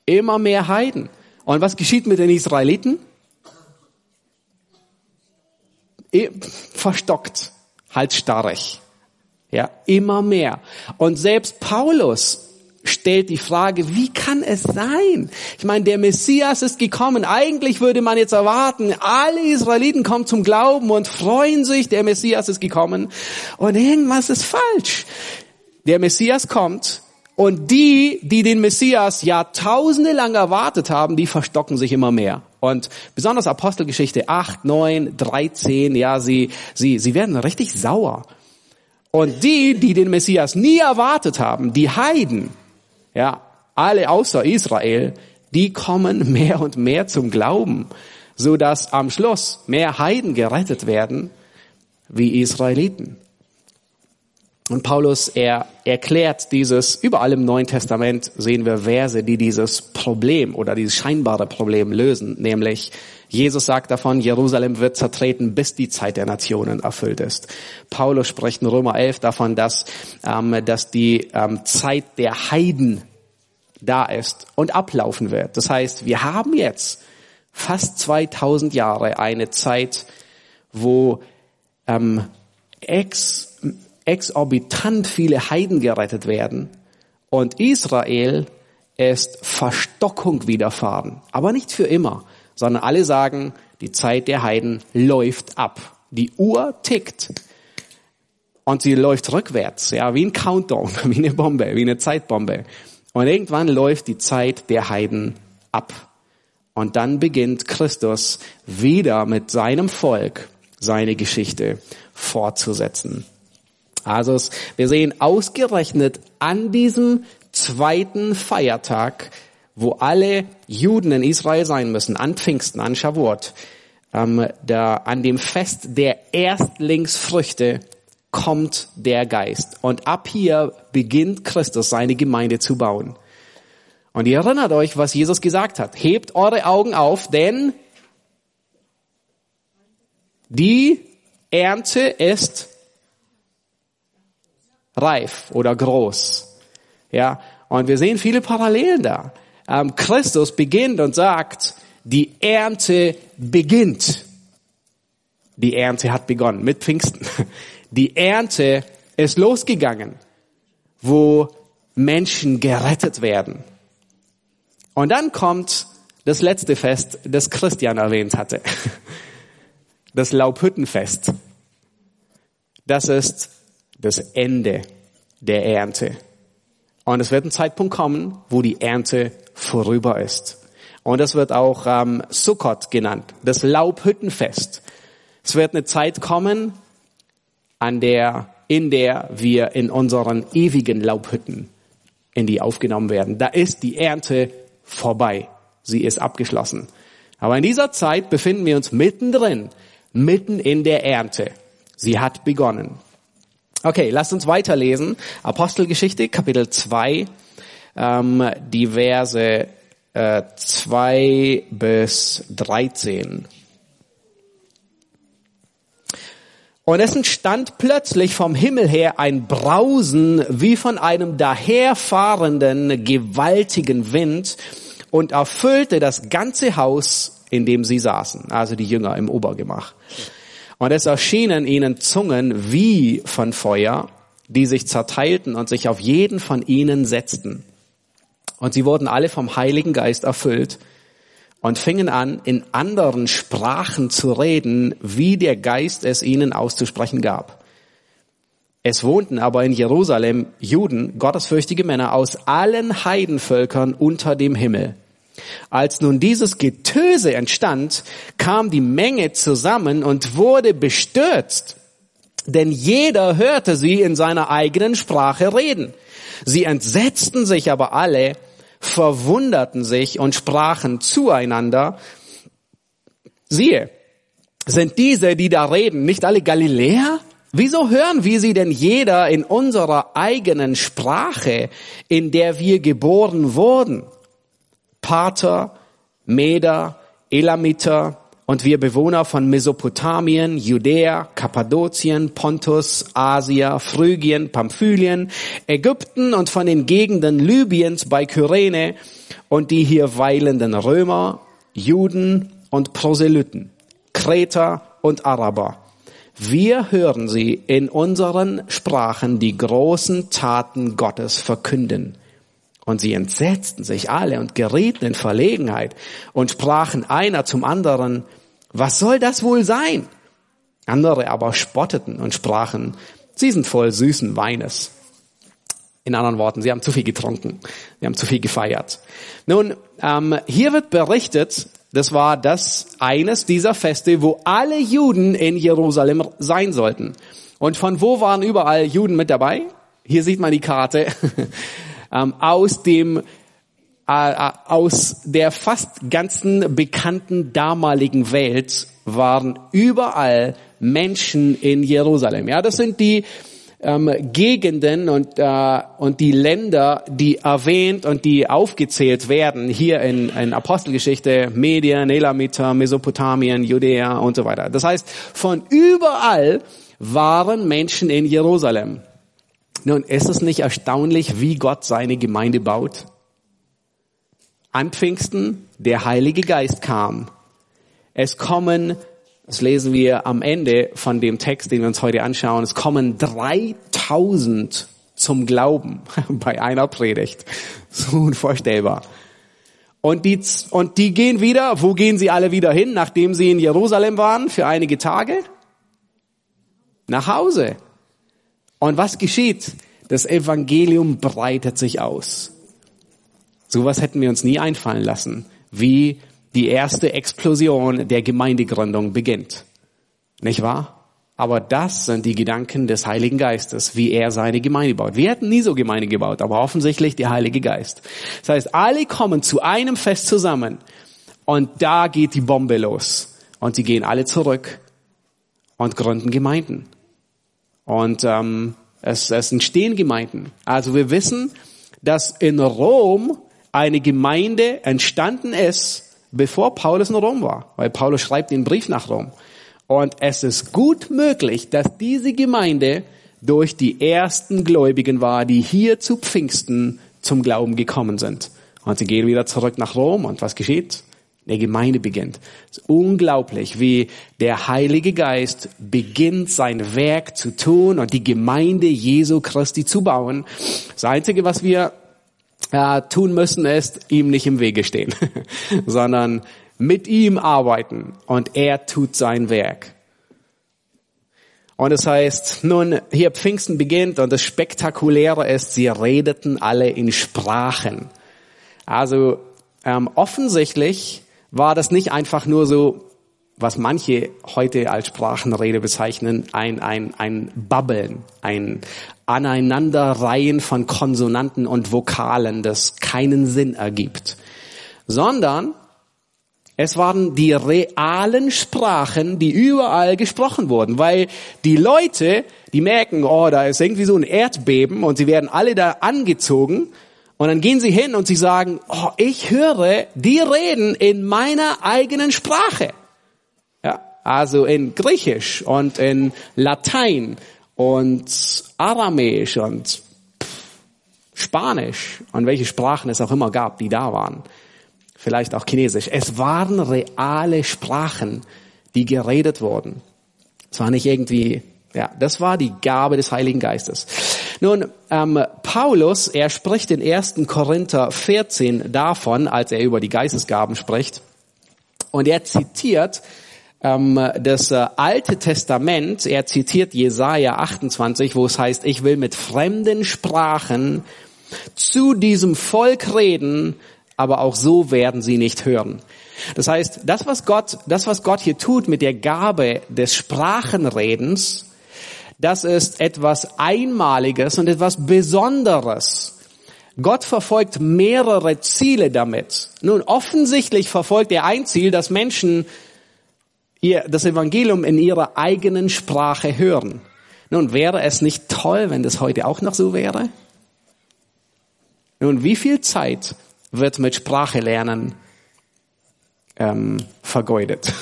Immer mehr Heiden. Und was geschieht mit den Israeliten? Verstockt, halsstarrig. Ja, immer mehr. Und selbst Paulus stellt die Frage, wie kann es sein? Ich meine, der Messias ist gekommen. Eigentlich würde man jetzt erwarten, alle Israeliten kommen zum Glauben und freuen sich, der Messias ist gekommen. Und irgendwas ist falsch. Der Messias kommt und die, die den Messias Jahrtausende lang erwartet haben, die verstocken sich immer mehr. Und besonders Apostelgeschichte 8, 9, 13, ja, sie, sie, sie werden richtig sauer. Und die, die den Messias nie erwartet haben, die Heiden, ja, alle außer Israel, die kommen mehr und mehr zum Glauben, so dass am Schluss mehr Heiden gerettet werden wie Israeliten. Und Paulus, er erklärt dieses, überall im Neuen Testament sehen wir Verse, die dieses Problem oder dieses scheinbare Problem lösen, nämlich Jesus sagt davon, Jerusalem wird zertreten, bis die Zeit der Nationen erfüllt ist. Paulus spricht in Römer 11 davon, dass, ähm, dass die ähm, Zeit der Heiden da ist und ablaufen wird. Das heißt, wir haben jetzt fast 2000 Jahre eine Zeit, wo ähm, ex, exorbitant viele Heiden gerettet werden und Israel ist Verstockung widerfahren. Aber nicht für immer sondern alle sagen, die Zeit der Heiden läuft ab. Die Uhr tickt. Und sie läuft rückwärts, ja, wie ein Countdown, wie eine Bombe, wie eine Zeitbombe. Und irgendwann läuft die Zeit der Heiden ab. Und dann beginnt Christus wieder mit seinem Volk seine Geschichte fortzusetzen. Also wir sehen ausgerechnet an diesem zweiten Feiertag wo alle Juden in Israel sein müssen, an Pfingsten, an Shavuot, ähm, da, an dem Fest der Erstlingsfrüchte kommt der Geist. Und ab hier beginnt Christus seine Gemeinde zu bauen. Und ihr erinnert euch, was Jesus gesagt hat. Hebt eure Augen auf, denn die Ernte ist reif oder groß. Ja, und wir sehen viele Parallelen da ähm, Christus beginnt und sagt, die Ernte beginnt. Die Ernte hat begonnen mit Pfingsten. Die Ernte ist losgegangen, wo Menschen gerettet werden. Und dann kommt das letzte Fest, das Christian erwähnt hatte. Das Laubhüttenfest. Das ist das Ende der Ernte. Und es wird ein Zeitpunkt kommen, wo die Ernte vorüber ist. Und es wird auch ähm, Sukkot genannt, das Laubhüttenfest. Es wird eine Zeit kommen, an der, in der wir in unseren ewigen Laubhütten in die aufgenommen werden. Da ist die Ernte vorbei. Sie ist abgeschlossen. Aber in dieser Zeit befinden wir uns mittendrin, mitten in der Ernte. Sie hat begonnen. Okay, lasst uns weiterlesen. Apostelgeschichte, Kapitel 2, ähm, die Verse äh, 2 bis 13. Und es entstand plötzlich vom Himmel her ein Brausen wie von einem daherfahrenden gewaltigen Wind und erfüllte das ganze Haus, in dem sie saßen, also die Jünger im Obergemach. Und es erschienen ihnen Zungen wie von Feuer, die sich zerteilten und sich auf jeden von ihnen setzten. Und sie wurden alle vom Heiligen Geist erfüllt und fingen an, in anderen Sprachen zu reden, wie der Geist es ihnen auszusprechen gab. Es wohnten aber in Jerusalem Juden, gottesfürchtige Männer aus allen Heidenvölkern unter dem Himmel. Als nun dieses Getöse entstand, kam die Menge zusammen und wurde bestürzt, denn jeder hörte sie in seiner eigenen Sprache reden. Sie entsetzten sich aber alle, verwunderten sich und sprachen zueinander, siehe, sind diese, die da reden, nicht alle Galiläer? Wieso hören wir sie denn jeder in unserer eigenen Sprache, in der wir geboren wurden? Pater, Meder, Elamiter und wir Bewohner von Mesopotamien, Judäa, Kappadokien, Pontus, Asia, Phrygien, Pamphylien, Ägypten und von den Gegenden Libyens bei Kyrene und die hier weilenden Römer, Juden und Proselyten, Kreter und Araber. Wir hören sie in unseren Sprachen die großen Taten Gottes verkünden. Und sie entsetzten sich alle und gerieten in Verlegenheit und sprachen einer zum anderen, was soll das wohl sein? Andere aber spotteten und sprachen, sie sind voll süßen Weines. In anderen Worten, sie haben zu viel getrunken, sie haben zu viel gefeiert. Nun, ähm, hier wird berichtet, das war das eines dieser Feste, wo alle Juden in Jerusalem sein sollten. Und von wo waren überall Juden mit dabei? Hier sieht man die Karte. ähm, aus dem äh, äh, aus der fast ganzen bekannten damaligen Welt waren überall Menschen in Jerusalem. Ja, das sind die ähm, Gegenden und, äh, und die Länder, die erwähnt und die aufgezählt werden hier in, in Apostelgeschichte, Medien, Elamiter, Mesopotamien, Judäa und so weiter. Das heißt, von überall waren Menschen in Jerusalem. Nun, ist es nicht erstaunlich, wie Gott seine Gemeinde baut? An Pfingsten, der Heilige Geist kam. Es kommen, das lesen wir am Ende von dem Text, den wir uns heute anschauen, es kommen 3000 zum Glauben bei einer Predigt. So unvorstellbar. Und die, und die gehen wieder, wo gehen sie alle wieder hin, nachdem sie in Jerusalem waren für einige Tage? Nach Hause. Und was geschieht? Das Evangelium breitet sich aus. Sowas hätten wir uns nie einfallen lassen, wie die erste Explosion der Gemeindegründung beginnt. Nicht wahr? Aber das sind die Gedanken des Heiligen Geistes, wie er seine Gemeinde baut. Wir hätten nie so Gemeinde gebaut, aber offensichtlich der Heilige Geist. Das heißt, alle kommen zu einem Fest zusammen und da geht die Bombe los. Und sie gehen alle zurück und gründen Gemeinden. Und ähm, es, es entstehen Gemeinden. Also wir wissen, dass in Rom eine Gemeinde entstanden ist, bevor Paulus in Rom war. Weil Paulus schreibt den Brief nach Rom. Und es ist gut möglich, dass diese Gemeinde durch die ersten Gläubigen war, die hier zu Pfingsten zum Glauben gekommen sind. Und sie gehen wieder zurück nach Rom. Und was geschieht? Der Gemeinde beginnt. Es ist unglaublich, wie der Heilige Geist beginnt sein Werk zu tun und die Gemeinde Jesu Christi zu bauen. Das Einzige, was wir äh, tun müssen, ist ihm nicht im Wege stehen, sondern mit ihm arbeiten und er tut sein Werk. Und es das heißt, nun, hier Pfingsten beginnt und das Spektakuläre ist, sie redeten alle in Sprachen. Also ähm, offensichtlich war das nicht einfach nur so, was manche heute als Sprachenrede bezeichnen, ein, ein, ein Babbeln, ein Aneinanderreihen von Konsonanten und Vokalen, das keinen Sinn ergibt, sondern es waren die realen Sprachen, die überall gesprochen wurden, weil die Leute, die merken, oh, da ist irgendwie so ein Erdbeben und sie werden alle da angezogen und dann gehen sie hin und sie sagen, oh, ich höre die reden in meiner eigenen Sprache. Ja, also in Griechisch und in Latein und Aramäisch und Spanisch und welche Sprachen es auch immer gab, die da waren. Vielleicht auch Chinesisch. Es waren reale Sprachen, die geredet wurden. Es war nicht irgendwie, ja, das war die Gabe des Heiligen Geistes. Nun, ähm, Paulus, er spricht in 1. Korinther 14 davon, als er über die Geistesgaben spricht. Und er zitiert ähm, das äh, Alte Testament, er zitiert Jesaja 28, wo es heißt, ich will mit fremden Sprachen zu diesem Volk reden, aber auch so werden sie nicht hören. Das heißt, das was Gott, das was Gott hier tut mit der Gabe des Sprachenredens, das ist etwas Einmaliges und etwas Besonderes. Gott verfolgt mehrere Ziele damit. Nun, offensichtlich verfolgt er ein Ziel, dass Menschen ihr, das Evangelium in ihrer eigenen Sprache hören. Nun, wäre es nicht toll, wenn das heute auch noch so wäre? Nun, wie viel Zeit wird mit Sprache lernen ähm, vergeudet,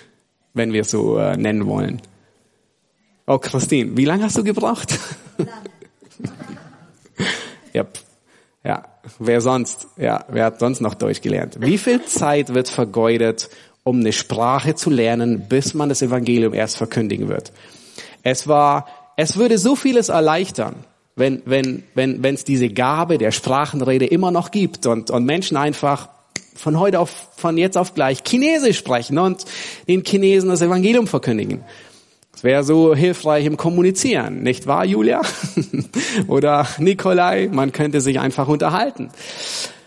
wenn wir es so äh, nennen wollen? Oh, Christine, wie lange hast du gebraucht? ja, ja, wer sonst? Ja, wer hat sonst noch Deutsch gelernt? Wie viel Zeit wird vergeudet, um eine Sprache zu lernen, bis man das Evangelium erst verkündigen wird? Es war, es würde so vieles erleichtern, wenn, wenn, wenn, wenn es diese Gabe der Sprachenrede immer noch gibt und, und Menschen einfach von heute auf, von jetzt auf gleich Chinesisch sprechen und den Chinesen das Evangelium verkündigen. Es wäre so hilfreich im Kommunizieren, nicht wahr, Julia? Oder Nikolai? Man könnte sich einfach unterhalten.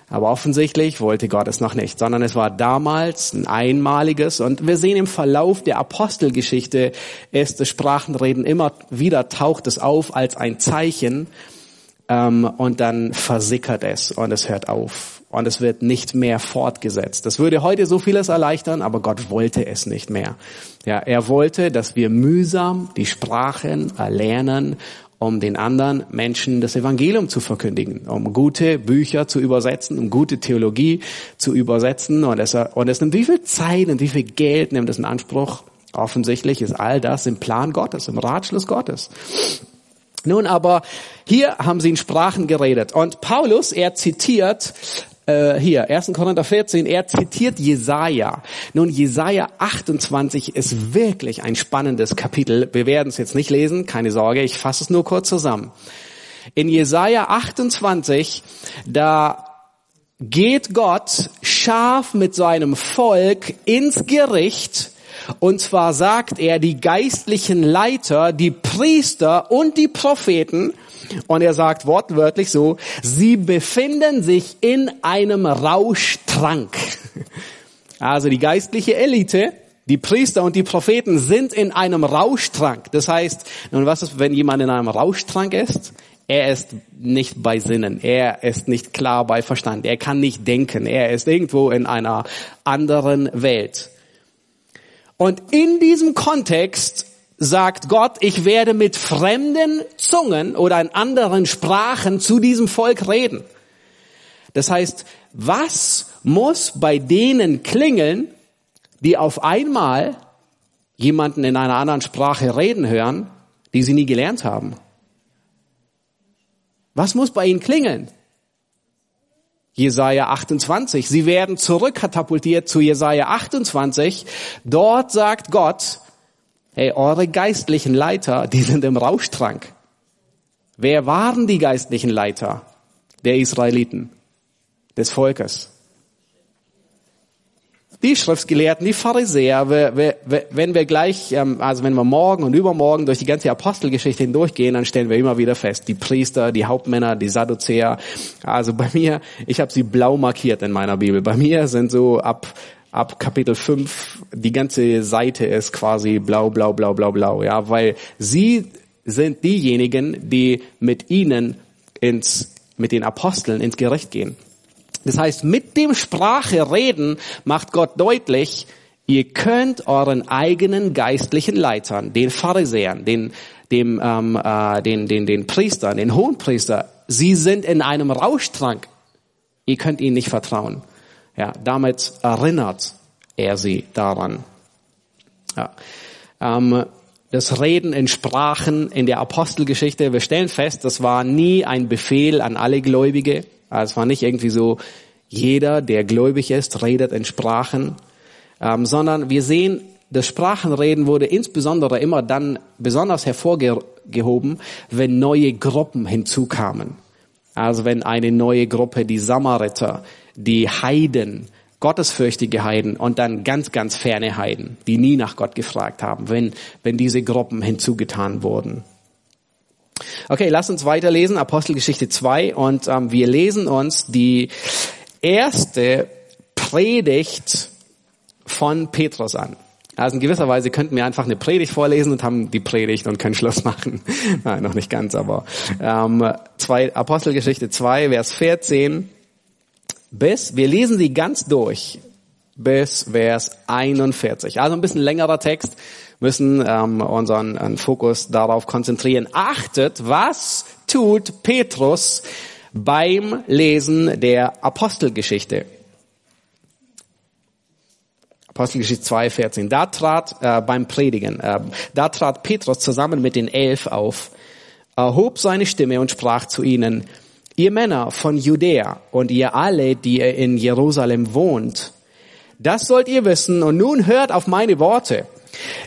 Aber offensichtlich wollte Gott es noch nicht, sondern es war damals ein einmaliges und wir sehen im Verlauf der Apostelgeschichte das Sprachenreden immer wieder taucht es auf als ein Zeichen ähm, und dann versickert es und es hört auf und es wird nicht mehr fortgesetzt. Das würde heute so vieles erleichtern, aber Gott wollte es nicht mehr. Ja, er wollte, dass wir mühsam die Sprachen erlernen um den anderen Menschen das Evangelium zu verkündigen, um gute Bücher zu übersetzen, um gute Theologie zu übersetzen. Und es, und es nimmt wie viel Zeit und wie viel Geld nimmt es in Anspruch? Offensichtlich ist all das im Plan Gottes, im Ratschluss Gottes. Nun aber, hier haben sie in Sprachen geredet. Und Paulus, er zitiert äh, hier, 1. Korinther 14, er zitiert Jesaja. Nun, Jesaja 28 ist wirklich ein spannendes Kapitel. Wir werden es jetzt nicht lesen, keine Sorge, ich fasse es nur kurz zusammen. In Jesaja 28, da geht Gott scharf mit seinem Volk ins Gericht, und zwar sagt er, die geistlichen Leiter, die Priester und die Propheten, und er sagt wortwörtlich so, sie befinden sich in einem Rauschtrank. Also die geistliche Elite, die Priester und die Propheten sind in einem Rauschtrank. Das heißt, nun was ist, wenn jemand in einem Rauschtrank ist? Er ist nicht bei Sinnen. Er ist nicht klar bei Verstand. Er kann nicht denken. Er ist irgendwo in einer anderen Welt. Und in diesem Kontext sagt Gott, ich werde mit fremden Zungen oder in anderen Sprachen zu diesem Volk reden. Das heißt, was muss bei denen klingeln, die auf einmal jemanden in einer anderen Sprache reden hören, die sie nie gelernt haben? Was muss bei ihnen klingeln? Jesaja 28. Sie werden zurückkatapultiert zu Jesaja 28. Dort sagt Gott, Hey, eure geistlichen Leiter, die sind im Rauschtrank. Wer waren die geistlichen Leiter der Israeliten, des Volkes? Die Schriftgelehrten, die Pharisäer, wenn wir gleich, ähm, also wenn wir morgen und übermorgen durch die ganze Apostelgeschichte hindurchgehen, dann stellen wir immer wieder fest, die Priester, die Hauptmänner, die Sadduzäer. Also bei mir, ich habe sie blau markiert in meiner Bibel. Bei mir sind so ab ab Kapitel 5, die ganze Seite ist quasi blau, blau, blau, blau, blau, ja, weil sie sind diejenigen, die mit ihnen ins, mit den Aposteln ins Gericht gehen. Das heißt, mit dem Sprache reden macht Gott deutlich, ihr könnt euren eigenen geistlichen Leitern, den Pharisäern, den, dem, ähm, äh, den, den, den Priestern, den Hohenpriester, sie sind in einem Rauschtrank. Ihr könnt ihnen nicht vertrauen. Ja, damit erinnert er sie daran. Ja. Ähm, das Reden in Sprachen in der Apostelgeschichte, wir stellen fest, das war nie ein Befehl an alle Gläubige. Es war nicht irgendwie so, jeder, der gläubig ist, redet in Sprachen, ähm, sondern wir sehen, das Sprachenreden wurde insbesondere immer dann besonders hervorgehoben, wenn neue Gruppen hinzukamen. Also wenn eine neue Gruppe, die Samariter, die Heiden, gottesfürchtige Heiden und dann ganz, ganz ferne Heiden, die nie nach Gott gefragt haben, wenn, wenn diese Gruppen hinzugetan wurden. Okay, lass uns weiterlesen, Apostelgeschichte 2 und ähm, wir lesen uns die erste Predigt von Petrus an. Also in gewisser Weise könnten wir einfach eine Predigt vorlesen und haben die Predigt und können Schluss machen. Nein, noch nicht ganz, aber ähm, zwei, Apostelgeschichte 2, Vers 14 bis, wir lesen sie ganz durch, bis Vers 41. Also ein bisschen längerer Text, müssen ähm, unseren äh, Fokus darauf konzentrieren. Achtet, was tut Petrus beim Lesen der Apostelgeschichte? Apostelgeschichte 2, 14. Da trat äh, beim Predigen, äh, da trat Petrus zusammen mit den Elf auf, erhob seine Stimme und sprach zu ihnen, ihr Männer von Judäa und ihr alle, die ihr in Jerusalem wohnt, das sollt ihr wissen und nun hört auf meine Worte.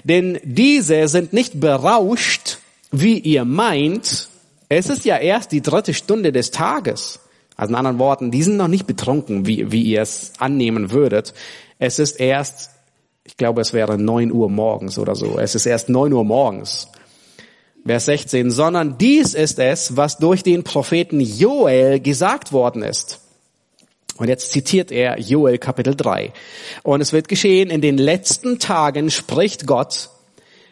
Denn diese sind nicht berauscht, wie ihr meint. Es ist ja erst die dritte Stunde des Tages. Also in anderen Worten, die sind noch nicht betrunken, wie, wie ihr es annehmen würdet. Es ist erst, ich glaube, es wäre neun Uhr morgens oder so. Es ist erst neun Uhr morgens. Vers 16, sondern dies ist es, was durch den Propheten Joel gesagt worden ist. Und jetzt zitiert er Joel Kapitel 3. Und es wird geschehen, in den letzten Tagen spricht Gott,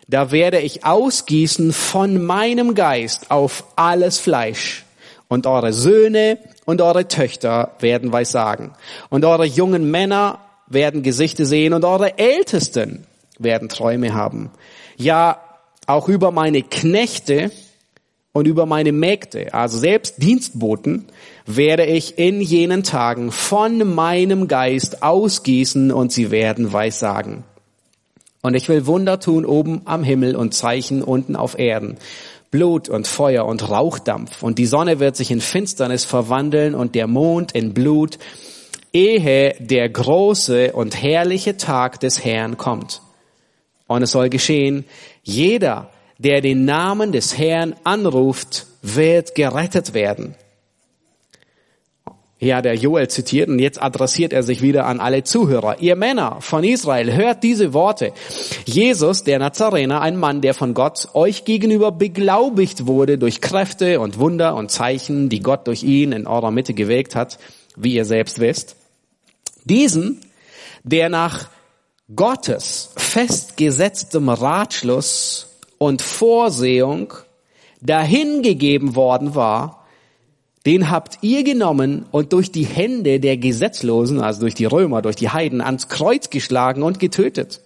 da werde ich ausgießen von meinem Geist auf alles Fleisch. Und eure Söhne und eure Töchter werden Weissagen. Und eure jungen Männer werden Gesichter sehen und eure Ältesten werden Träume haben. Ja, auch über meine Knechte und über meine Mägde, also selbst Dienstboten, werde ich in jenen Tagen von meinem Geist ausgießen und sie werden Weissagen. Und ich will Wunder tun oben am Himmel und Zeichen unten auf Erden. Blut und Feuer und Rauchdampf. Und die Sonne wird sich in Finsternis verwandeln und der Mond in Blut, ehe der große und herrliche Tag des Herrn kommt. Und es soll geschehen, jeder, der den Namen des Herrn anruft, wird gerettet werden. Hier hat er Joel zitiert und jetzt adressiert er sich wieder an alle Zuhörer. Ihr Männer von Israel, hört diese Worte. Jesus, der Nazarener, ein Mann, der von Gott euch gegenüber beglaubigt wurde durch Kräfte und Wunder und Zeichen, die Gott durch ihn in eurer Mitte gewirkt hat, wie ihr selbst wisst. Diesen, der nach Gottes festgesetztem Ratschluss und Vorsehung dahingegeben worden war, den habt ihr genommen und durch die Hände der Gesetzlosen, also durch die Römer, durch die Heiden, ans Kreuz geschlagen und getötet.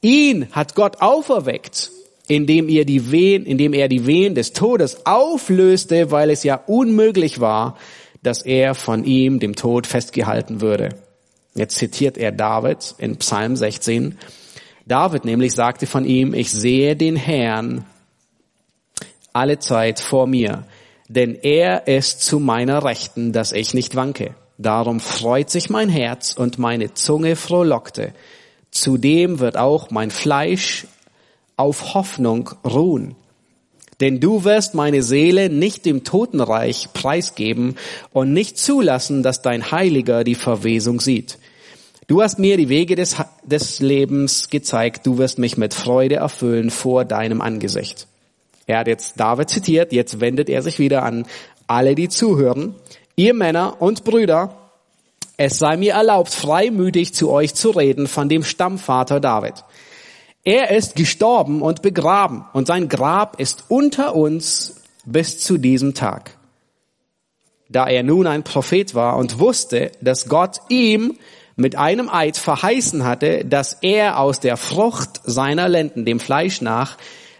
Ihn hat Gott auferweckt, indem, ihr die Wehen, indem er die Wehen des Todes auflöste, weil es ja unmöglich war, dass er von ihm, dem Tod, festgehalten würde. Jetzt zitiert er David in Psalm 16. David nämlich sagte von ihm, ich sehe den Herrn alle Zeit vor mir, denn er ist zu meiner Rechten, dass ich nicht wanke. Darum freut sich mein Herz und meine Zunge frohlockte. Zudem wird auch mein Fleisch auf Hoffnung ruhen. Denn du wirst meine Seele nicht dem Totenreich preisgeben und nicht zulassen, dass dein Heiliger die Verwesung sieht. Du hast mir die Wege des, des Lebens gezeigt, du wirst mich mit Freude erfüllen vor deinem Angesicht. Er hat jetzt David zitiert, jetzt wendet er sich wieder an alle, die zuhören. Ihr Männer und Brüder, es sei mir erlaubt, freimütig zu euch zu reden von dem Stammvater David. Er ist gestorben und begraben und sein Grab ist unter uns bis zu diesem Tag. Da er nun ein Prophet war und wusste, dass Gott ihm mit einem Eid verheißen hatte, dass er aus der Frucht seiner Lenden, dem Fleisch nach,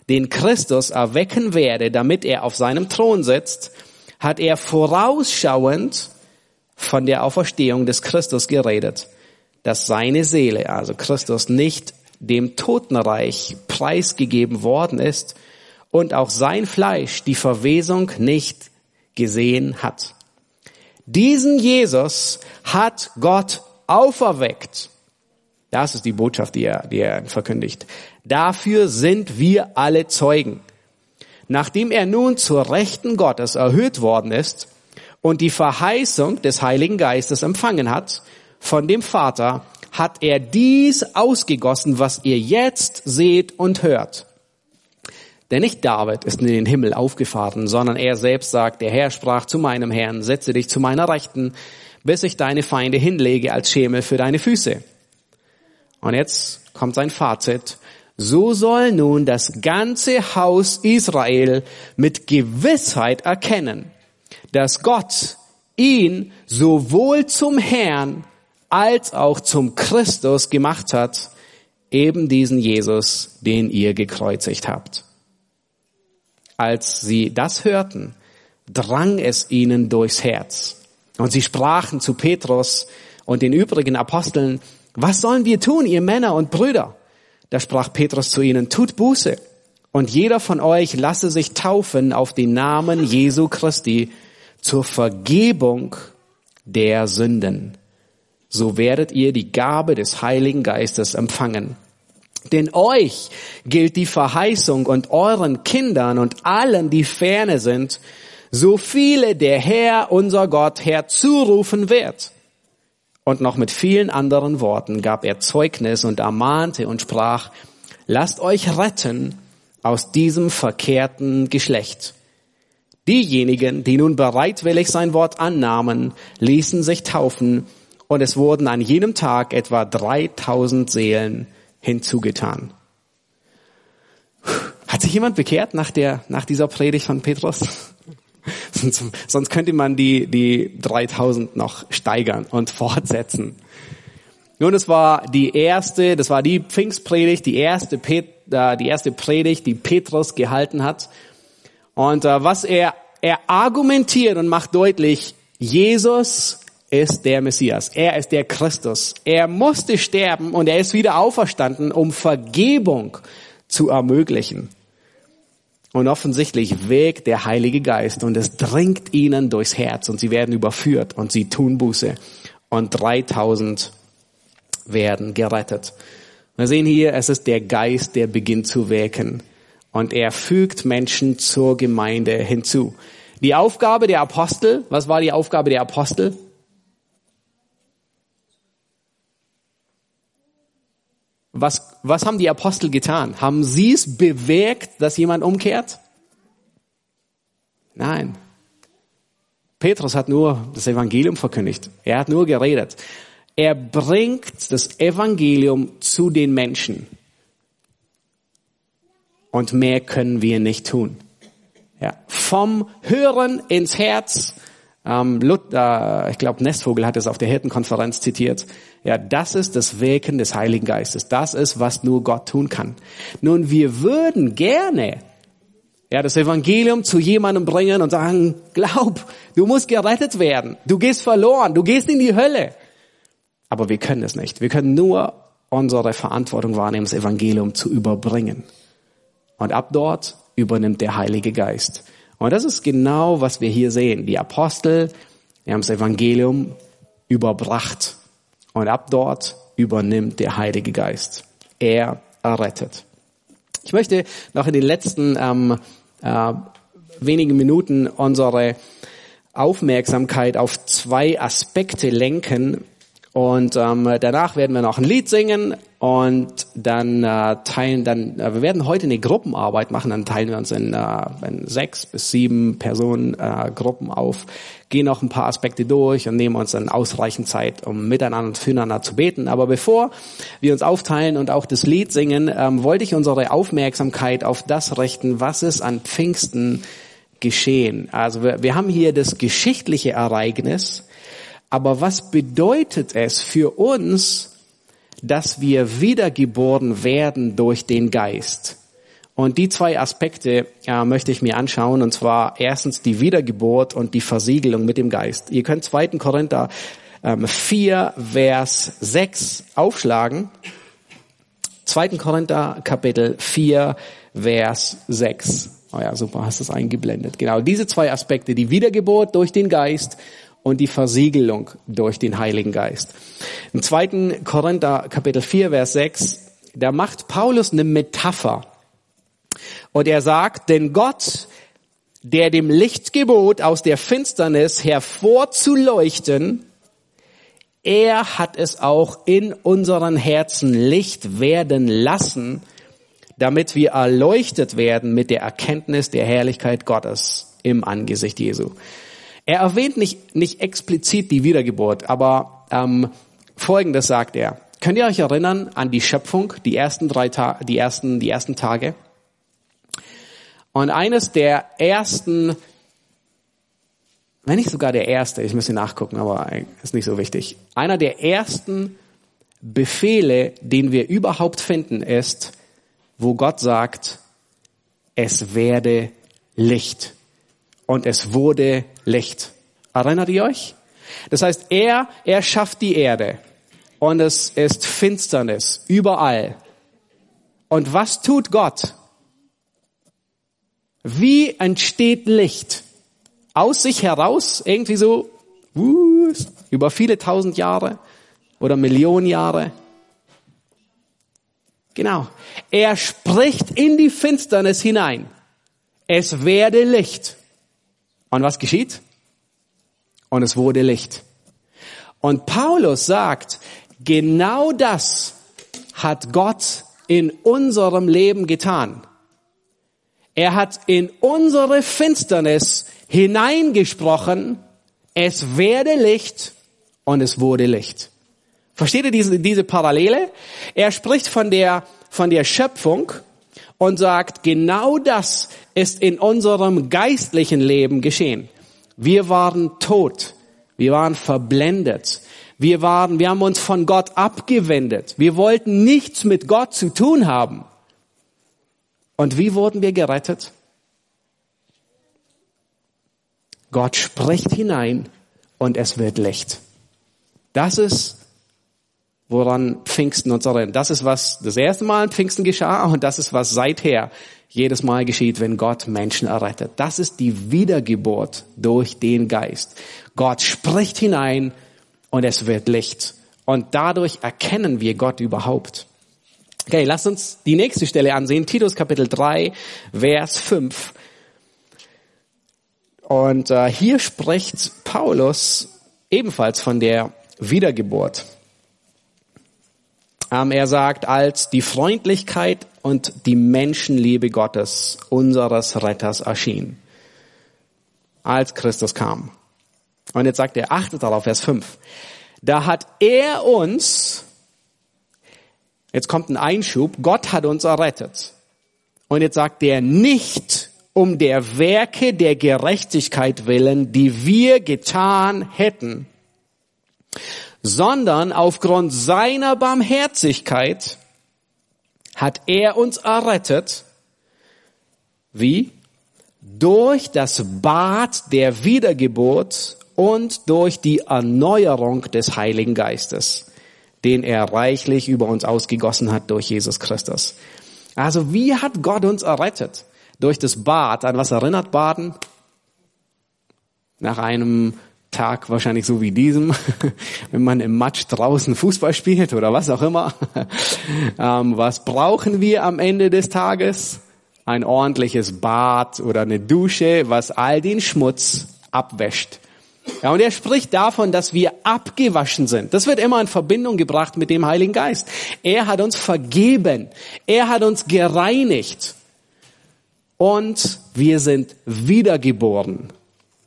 den Christus erwecken werde, damit er auf seinem Thron sitzt, hat er vorausschauend von der Auferstehung des Christus geredet, dass seine Seele, also Christus, nicht dem Totenreich preisgegeben worden ist und auch sein Fleisch die Verwesung nicht gesehen hat. Diesen Jesus hat Gott auferweckt. Das ist die Botschaft, die er, die er verkündigt. Dafür sind wir alle Zeugen. Nachdem er nun zur Rechten Gottes erhöht worden ist und die Verheißung des Heiligen Geistes empfangen hat von dem Vater, hat er dies ausgegossen, was ihr jetzt seht und hört. Denn nicht David ist in den Himmel aufgefahren, sondern er selbst sagt, der Herr sprach zu meinem Herrn, setze dich zu meiner Rechten, bis ich deine Feinde hinlege als Schemel für deine Füße. Und jetzt kommt sein Fazit. So soll nun das ganze Haus Israel mit Gewissheit erkennen, dass Gott ihn sowohl zum Herrn als auch zum Christus gemacht hat, eben diesen Jesus, den ihr gekreuzigt habt. Als sie das hörten, drang es ihnen durchs Herz. Und sie sprachen zu Petrus und den übrigen Aposteln, was sollen wir tun, ihr Männer und Brüder? Da sprach Petrus zu ihnen, tut Buße und jeder von euch lasse sich taufen auf den Namen Jesu Christi zur Vergebung der Sünden. So werdet ihr die Gabe des Heiligen Geistes empfangen. Denn euch gilt die Verheißung und euren Kindern und allen, die ferne sind, so viele der Herr, unser Gott, herzurufen wird. Und noch mit vielen anderen Worten gab er Zeugnis und ermahnte und sprach, lasst euch retten aus diesem verkehrten Geschlecht. Diejenigen, die nun bereitwillig sein Wort annahmen, ließen sich taufen und es wurden an jenem Tag etwa 3000 Seelen hinzugetan. Hat sich jemand bekehrt nach der, nach dieser Predigt von Petrus? Sonst könnte man die, die 3000 noch steigern und fortsetzen. Nun, das war die erste, das war die Pfingstpredigt, die erste, Pet, äh, die erste Predigt, die Petrus gehalten hat. Und äh, was er, er argumentiert und macht deutlich, Jesus ist der Messias. Er ist der Christus. Er musste sterben und er ist wieder auferstanden, um Vergebung zu ermöglichen. Und offensichtlich wägt der Heilige Geist und es dringt ihnen durchs Herz und sie werden überführt und sie tun Buße. Und 3000 werden gerettet. Wir sehen hier, es ist der Geist, der beginnt zu wirken. Und er fügt Menschen zur Gemeinde hinzu. Die Aufgabe der Apostel, was war die Aufgabe der Apostel? Was, was haben die Apostel getan? Haben sie es bewirkt, dass jemand umkehrt? Nein. Petrus hat nur das Evangelium verkündigt. Er hat nur geredet. Er bringt das Evangelium zu den Menschen. Und mehr können wir nicht tun. Ja. Vom Hören ins Herz ähm, Luther, ich glaube, Nestvogel hat es auf der Hirtenkonferenz zitiert. Ja, das ist das Wirken des Heiligen Geistes. Das ist, was nur Gott tun kann. Nun, wir würden gerne ja, das Evangelium zu jemandem bringen und sagen, glaub, du musst gerettet werden. Du gehst verloren. Du gehst in die Hölle. Aber wir können es nicht. Wir können nur unsere Verantwortung wahrnehmen, das Evangelium zu überbringen. Und ab dort übernimmt der Heilige Geist. Und das ist genau, was wir hier sehen. Die Apostel, die haben das Evangelium überbracht. Und ab dort übernimmt der Heilige Geist. Er errettet. Ich möchte noch in den letzten ähm, äh, wenigen Minuten unsere Aufmerksamkeit auf zwei Aspekte lenken, und ähm, danach werden wir noch ein Lied singen und dann äh, teilen dann äh, wir werden heute eine Gruppenarbeit machen. Dann teilen wir uns in, äh, in sechs bis sieben Personen äh, Gruppen auf, gehen noch ein paar Aspekte durch und nehmen uns dann ausreichend Zeit, um miteinander und füreinander zu beten. Aber bevor wir uns aufteilen und auch das Lied singen, ähm, wollte ich unsere Aufmerksamkeit auf das richten, was ist an Pfingsten geschehen. Also wir, wir haben hier das geschichtliche Ereignis aber was bedeutet es für uns, dass wir wiedergeboren werden durch den Geist? Und die zwei Aspekte äh, möchte ich mir anschauen, und zwar erstens die Wiedergeburt und die Versiegelung mit dem Geist. Ihr könnt 2. Korinther ähm, 4, Vers 6 aufschlagen. 2. Korinther Kapitel 4, Vers 6. Oh ja, super, hast du es eingeblendet. Genau, diese zwei Aspekte, die Wiedergeburt durch den Geist und die Versiegelung durch den Heiligen Geist. Im zweiten Korinther Kapitel 4, Vers 6, da macht Paulus eine Metapher. Und er sagt, denn Gott, der dem Licht gebot, aus der Finsternis hervorzuleuchten, er hat es auch in unseren Herzen Licht werden lassen, damit wir erleuchtet werden mit der Erkenntnis der Herrlichkeit Gottes im Angesicht Jesu. Er erwähnt nicht, nicht explizit die Wiedergeburt, aber ähm, Folgendes sagt er. Könnt ihr euch erinnern an die Schöpfung, die ersten drei Ta die ersten, die ersten Tage? Und eines der ersten, wenn nicht sogar der erste, ich müsste nachgucken, aber ist nicht so wichtig. Einer der ersten Befehle, den wir überhaupt finden, ist, wo Gott sagt, es werde Licht. Und es wurde Licht. Erinnert ihr euch? Das heißt, er, er schafft die Erde. Und es ist Finsternis überall. Und was tut Gott? Wie entsteht Licht? Aus sich heraus, irgendwie so, uh, über viele tausend Jahre oder Millionen Jahre. Genau. Er spricht in die Finsternis hinein. Es werde Licht. Und was geschieht? Und es wurde Licht. Und Paulus sagt, genau das hat Gott in unserem Leben getan. Er hat in unsere Finsternis hineingesprochen, es werde Licht und es wurde Licht. Versteht ihr diese, diese Parallele? Er spricht von der, von der Schöpfung und sagt, genau das ist in unserem geistlichen Leben geschehen. Wir waren tot. Wir waren verblendet. Wir waren, wir haben uns von Gott abgewendet. Wir wollten nichts mit Gott zu tun haben. Und wie wurden wir gerettet? Gott spricht hinein und es wird Licht. Das ist, woran Pfingsten uns erinnert. Das ist, was das erste Mal in Pfingsten geschah und das ist, was seither jedes Mal geschieht, wenn Gott Menschen errettet. Das ist die Wiedergeburt durch den Geist. Gott spricht hinein und es wird Licht. Und dadurch erkennen wir Gott überhaupt. Okay, lasst uns die nächste Stelle ansehen. Titus Kapitel 3, Vers 5. Und äh, hier spricht Paulus ebenfalls von der Wiedergeburt. Ähm, er sagt, als die Freundlichkeit und die Menschenliebe Gottes, unseres Retters, erschien. Als Christus kam. Und jetzt sagt er, achtet darauf, Vers 5. Da hat er uns Jetzt kommt ein Einschub. Gott hat uns errettet. Und jetzt sagt er nicht um der Werke der Gerechtigkeit willen, die wir getan hätten, sondern aufgrund seiner Barmherzigkeit hat er uns errettet. Wie? Durch das Bad der Wiedergeburt und durch die Erneuerung des Heiligen Geistes den er reichlich über uns ausgegossen hat durch Jesus Christus. Also wie hat Gott uns errettet? Durch das Bad. An was erinnert Baden? Nach einem Tag wahrscheinlich so wie diesem, wenn man im Matsch draußen Fußball spielt oder was auch immer. Ähm, was brauchen wir am Ende des Tages? Ein ordentliches Bad oder eine Dusche, was all den Schmutz abwäscht. Ja, und er spricht davon, dass wir abgewaschen sind. Das wird immer in Verbindung gebracht mit dem Heiligen Geist. Er hat uns vergeben. Er hat uns gereinigt. Und wir sind wiedergeboren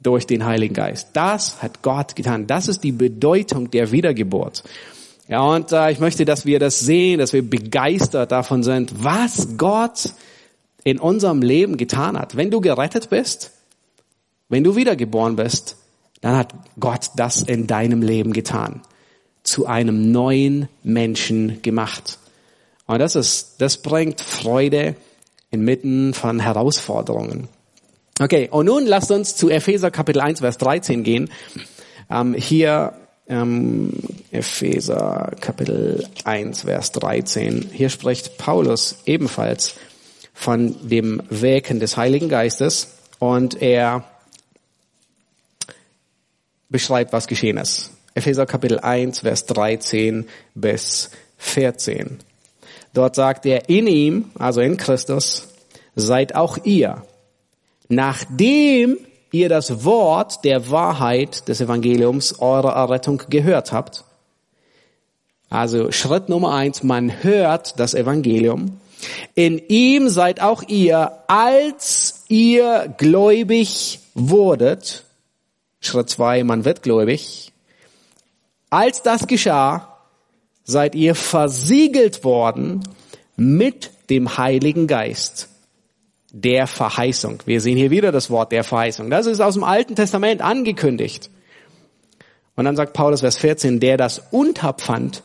durch den Heiligen Geist. Das hat Gott getan. Das ist die Bedeutung der Wiedergeburt. Ja, und äh, ich möchte, dass wir das sehen, dass wir begeistert davon sind, was Gott in unserem Leben getan hat. Wenn du gerettet bist, wenn du wiedergeboren bist, dann hat Gott das in deinem Leben getan. Zu einem neuen Menschen gemacht. Und das ist, das bringt Freude inmitten von Herausforderungen. Okay, und nun lasst uns zu Epheser Kapitel 1, Vers 13 gehen. Ähm, hier ähm, Epheser Kapitel 1, Vers 13. Hier spricht Paulus ebenfalls von dem Wirken des Heiligen Geistes und er beschreibt, was geschehen ist. Epheser Kapitel 1, Vers 13 bis 14. Dort sagt er, in ihm, also in Christus, seid auch ihr, nachdem ihr das Wort der Wahrheit des Evangeliums eurer Errettung gehört habt. Also Schritt Nummer eins, man hört das Evangelium. In ihm seid auch ihr, als ihr gläubig wurdet, Schritt zwei, man wird gläubig. Als das geschah, seid ihr versiegelt worden mit dem Heiligen Geist der Verheißung. Wir sehen hier wieder das Wort der Verheißung. Das ist aus dem Alten Testament angekündigt. Und dann sagt Paulus Vers 14, der das Unterpfand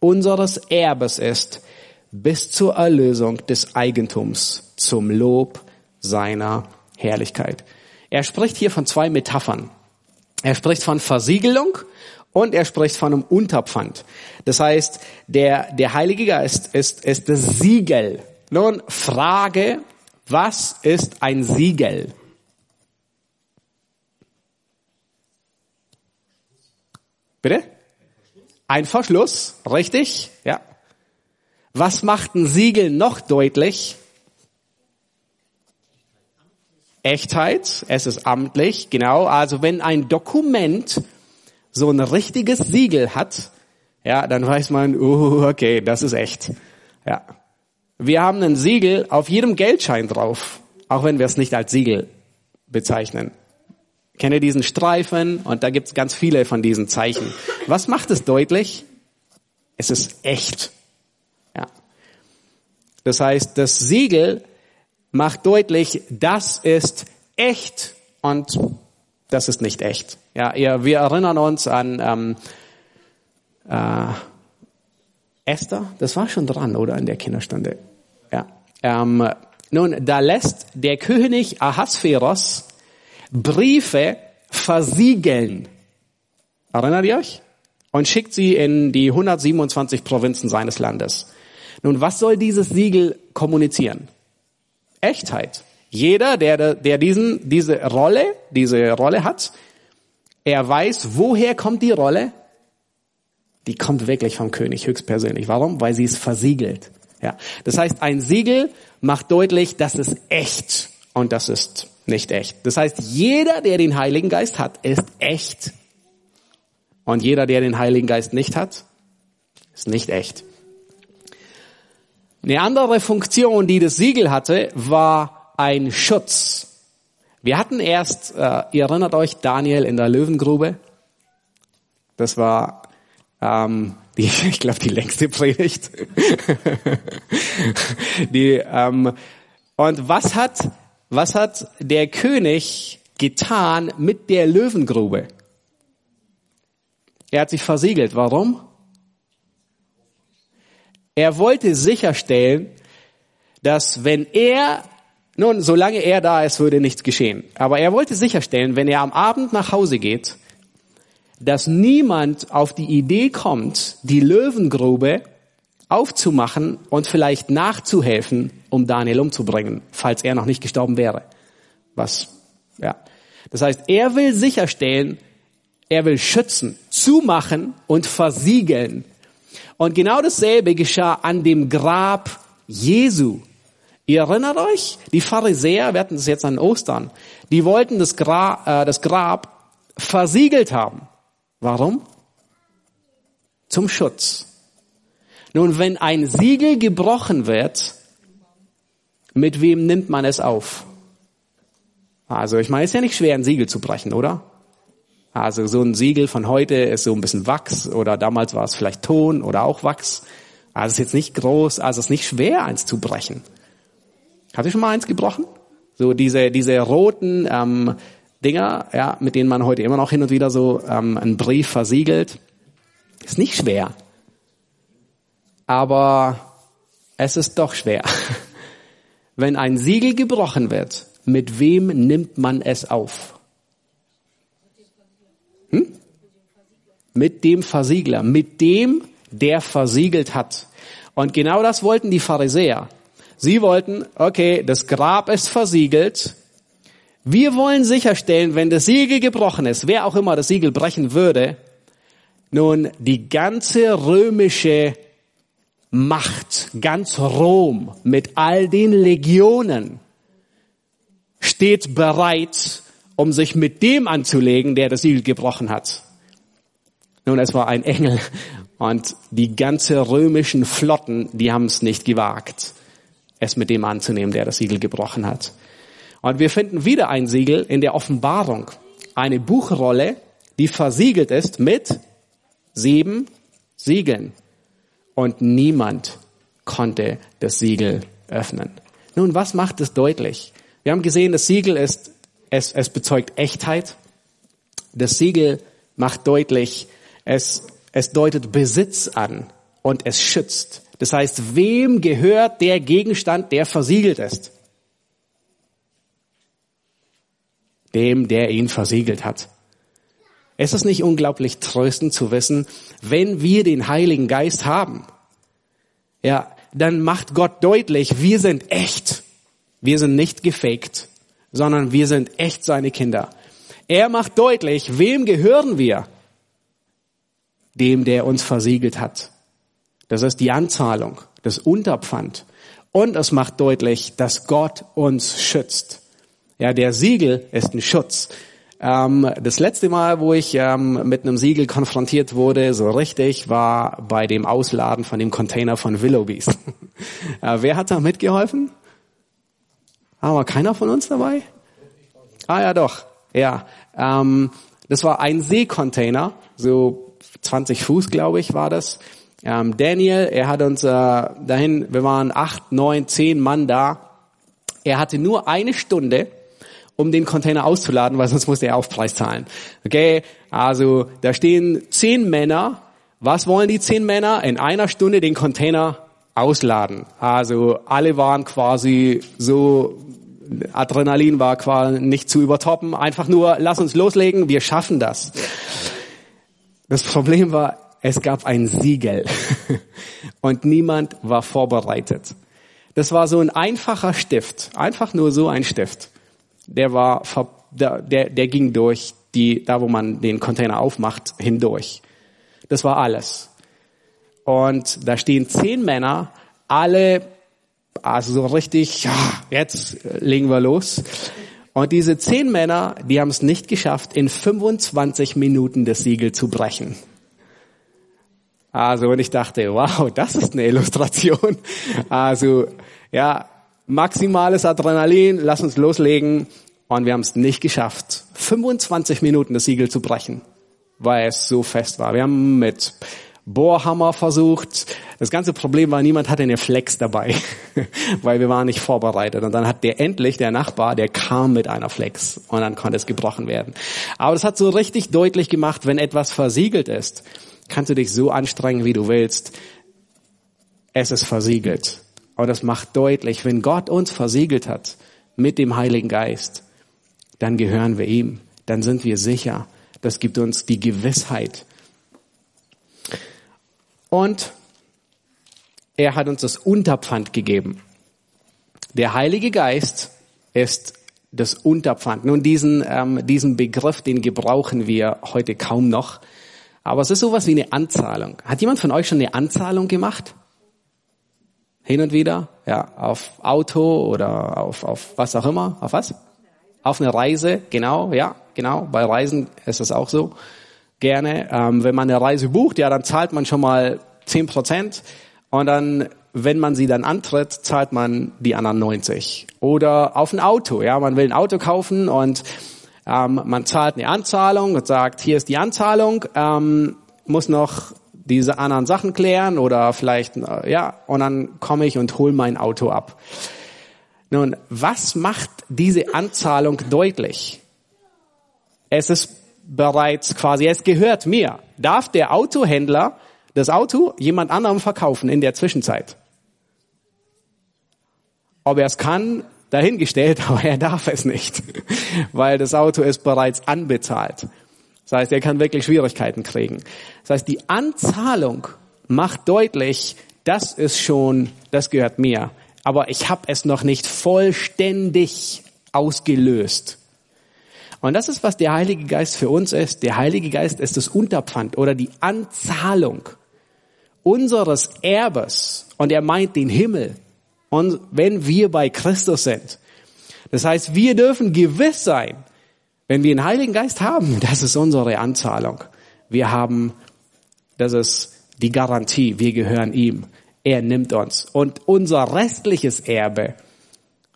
unseres Erbes ist, bis zur Erlösung des Eigentums zum Lob seiner Herrlichkeit. Er spricht hier von zwei Metaphern. Er spricht von Versiegelung und er spricht von einem Unterpfand. Das heißt, der, der Heilige Geist ist, ist das Siegel. Nun, Frage, was ist ein Siegel? Bitte? Ein Verschluss, richtig? Ja. Was macht ein Siegel noch deutlich? Echtheit, es ist amtlich, genau. Also wenn ein Dokument so ein richtiges Siegel hat, ja, dann weiß man, uh, okay, das ist echt. Ja. Wir haben ein Siegel auf jedem Geldschein drauf, auch wenn wir es nicht als Siegel bezeichnen. Kenne diesen Streifen und da gibt's ganz viele von diesen Zeichen. Was macht es deutlich? Es ist echt. Ja. Das heißt, das Siegel macht deutlich, das ist echt und das ist nicht echt. Ja, wir erinnern uns an ähm, äh, Esther, das war schon dran, oder in der Kinderstunde. Ähm, nun, da lässt der König Ahasveros Briefe versiegeln. Erinnert ihr euch? Und schickt sie in die 127 Provinzen seines Landes. Nun, was soll dieses Siegel kommunizieren? Echtheit. Jeder, der, der diesen, diese Rolle, diese Rolle hat, er weiß, woher kommt die Rolle? Die kommt wirklich vom König höchstpersönlich. Warum? Weil sie ist versiegelt. Ja. Das heißt, ein Siegel macht deutlich, das ist echt und das ist nicht echt. Das heißt, jeder, der den Heiligen Geist hat, ist echt. Und jeder, der den Heiligen Geist nicht hat, ist nicht echt. Eine andere Funktion, die das Siegel hatte, war ein Schutz. Wir hatten erst, äh, ihr erinnert euch, Daniel in der Löwengrube. Das war, ähm, die, ich glaube, die längste Predigt. die, ähm, und was hat was hat der König getan mit der Löwengrube? Er hat sich versiegelt. Warum? Er wollte sicherstellen, dass wenn er, nun, solange er da ist, würde nichts geschehen. Aber er wollte sicherstellen, wenn er am Abend nach Hause geht, dass niemand auf die Idee kommt, die Löwengrube aufzumachen und vielleicht nachzuhelfen, um Daniel umzubringen, falls er noch nicht gestorben wäre. Was, ja. Das heißt, er will sicherstellen, er will schützen, zumachen und versiegeln. Und genau dasselbe geschah an dem Grab Jesu. Ihr erinnert euch? Die Pharisäer, wir hatten das jetzt an Ostern, die wollten das Grab, äh, das Grab versiegelt haben. Warum? Zum Schutz. Nun, wenn ein Siegel gebrochen wird, mit wem nimmt man es auf? Also ich meine, es ist ja nicht schwer, ein Siegel zu brechen, oder? Also so ein Siegel von heute ist so ein bisschen Wachs oder damals war es vielleicht Ton oder auch Wachs. Also es ist jetzt nicht groß, also es ist nicht schwer, eins zu brechen. Habt ihr schon mal eins gebrochen? So diese, diese roten ähm, Dinger, ja, mit denen man heute immer noch hin und wieder so ähm, einen Brief versiegelt. Ist nicht schwer aber es ist doch schwer. Wenn ein Siegel gebrochen wird, mit wem nimmt man es auf? Hm? Mit dem Versiegler, mit dem, der versiegelt hat. Und genau das wollten die Pharisäer. Sie wollten, okay, das Grab ist versiegelt. Wir wollen sicherstellen, wenn das Siegel gebrochen ist, wer auch immer das Siegel brechen würde, nun die ganze römische Macht, ganz Rom mit all den Legionen steht bereit, um sich mit dem anzulegen, der das Siegel gebrochen hat. Nun, es war ein Engel und die ganze römischen Flotten, die haben es nicht gewagt, es mit dem anzunehmen, der das Siegel gebrochen hat. Und wir finden wieder ein Siegel in der Offenbarung. eine Buchrolle, die versiegelt ist mit sieben Siegeln. Und niemand konnte das Siegel öffnen. Nun, was macht es deutlich? Wir haben gesehen, das Siegel ist, es, es bezeugt Echtheit. Das Siegel macht deutlich, es, es deutet Besitz an und es schützt. Das heißt, wem gehört der Gegenstand, der versiegelt ist? Dem, der ihn versiegelt hat. Es ist nicht unglaublich tröstend zu wissen, wenn wir den Heiligen Geist haben, ja, dann macht Gott deutlich, wir sind echt. Wir sind nicht gefaked, sondern wir sind echt seine Kinder. Er macht deutlich, wem gehören wir? Dem, der uns versiegelt hat. Das ist die Anzahlung, das Unterpfand. Und es macht deutlich, dass Gott uns schützt. Ja, der Siegel ist ein Schutz. Ähm, das letzte Mal, wo ich ähm, mit einem Siegel konfrontiert wurde, so richtig, war bei dem Ausladen von dem Container von Willoughbys. äh, wer hat da mitgeholfen? Aber keiner von uns dabei? Ah ja, doch. Ja, ähm, das war ein Seekontainer, so 20 Fuß, glaube ich, war das. Ähm, Daniel, er hat uns äh, dahin, wir waren acht, neun, zehn Mann da. Er hatte nur eine Stunde, um den Container auszuladen, weil sonst musste er Aufpreis zahlen. Okay, also da stehen zehn Männer. Was wollen die zehn Männer? In einer Stunde den Container ausladen. Also alle waren quasi so, Adrenalin war quasi nicht zu übertoppen. Einfach nur, lass uns loslegen, wir schaffen das. Das Problem war, es gab ein Siegel und niemand war vorbereitet. Das war so ein einfacher Stift, einfach nur so ein Stift. Der war, der, der, ging durch die, da wo man den Container aufmacht, hindurch. Das war alles. Und da stehen zehn Männer, alle, also so richtig, ja, jetzt legen wir los. Und diese zehn Männer, die haben es nicht geschafft, in 25 Minuten das Siegel zu brechen. Also, und ich dachte, wow, das ist eine Illustration. Also, ja, maximales Adrenalin, lass uns loslegen. Und wir haben es nicht geschafft, 25 Minuten das Siegel zu brechen, weil es so fest war. Wir haben mit Bohrhammer versucht. Das ganze Problem war, niemand hatte eine Flex dabei, weil wir waren nicht vorbereitet. Und dann hat der endlich, der Nachbar, der kam mit einer Flex und dann konnte es gebrochen werden. Aber das hat so richtig deutlich gemacht, wenn etwas versiegelt ist, kannst du dich so anstrengen, wie du willst. Es ist versiegelt. Und das macht deutlich, wenn Gott uns versiegelt hat mit dem Heiligen Geist, dann gehören wir ihm. Dann sind wir sicher. Das gibt uns die Gewissheit. Und er hat uns das Unterpfand gegeben. Der Heilige Geist ist das Unterpfand. Nun, diesen, ähm, diesen Begriff, den gebrauchen wir heute kaum noch. Aber es ist sowas wie eine Anzahlung. Hat jemand von euch schon eine Anzahlung gemacht? Hin und wieder? Ja, auf Auto oder auf, auf was auch immer? Auf was? Auf eine Reise, genau, ja, genau. Bei Reisen ist es auch so. Gerne. Ähm, wenn man eine Reise bucht, ja, dann zahlt man schon mal zehn Prozent und dann, wenn man sie dann antritt, zahlt man die anderen 90. Oder auf ein Auto, ja, man will ein Auto kaufen und ähm, man zahlt eine Anzahlung und sagt, hier ist die Anzahlung, ähm, muss noch diese anderen Sachen klären oder vielleicht, äh, ja, und dann komme ich und hole mein Auto ab. Nun, was macht diese Anzahlung deutlich? Es ist bereits quasi, es gehört mir. Darf der Autohändler das Auto jemand anderem verkaufen in der Zwischenzeit? Ob er es kann, dahingestellt, aber er darf es nicht, weil das Auto ist bereits anbezahlt. Das heißt, er kann wirklich Schwierigkeiten kriegen. Das heißt, die Anzahlung macht deutlich, das ist schon, das gehört mir. Aber ich habe es noch nicht vollständig ausgelöst. Und das ist, was der Heilige Geist für uns ist. Der Heilige Geist ist das Unterpfand oder die Anzahlung unseres Erbes. Und er meint den Himmel. Und wenn wir bei Christus sind. Das heißt, wir dürfen gewiss sein, wenn wir den Heiligen Geist haben, das ist unsere Anzahlung. Wir haben, das ist die Garantie, wir gehören ihm. Er nimmt uns. Und unser restliches Erbe,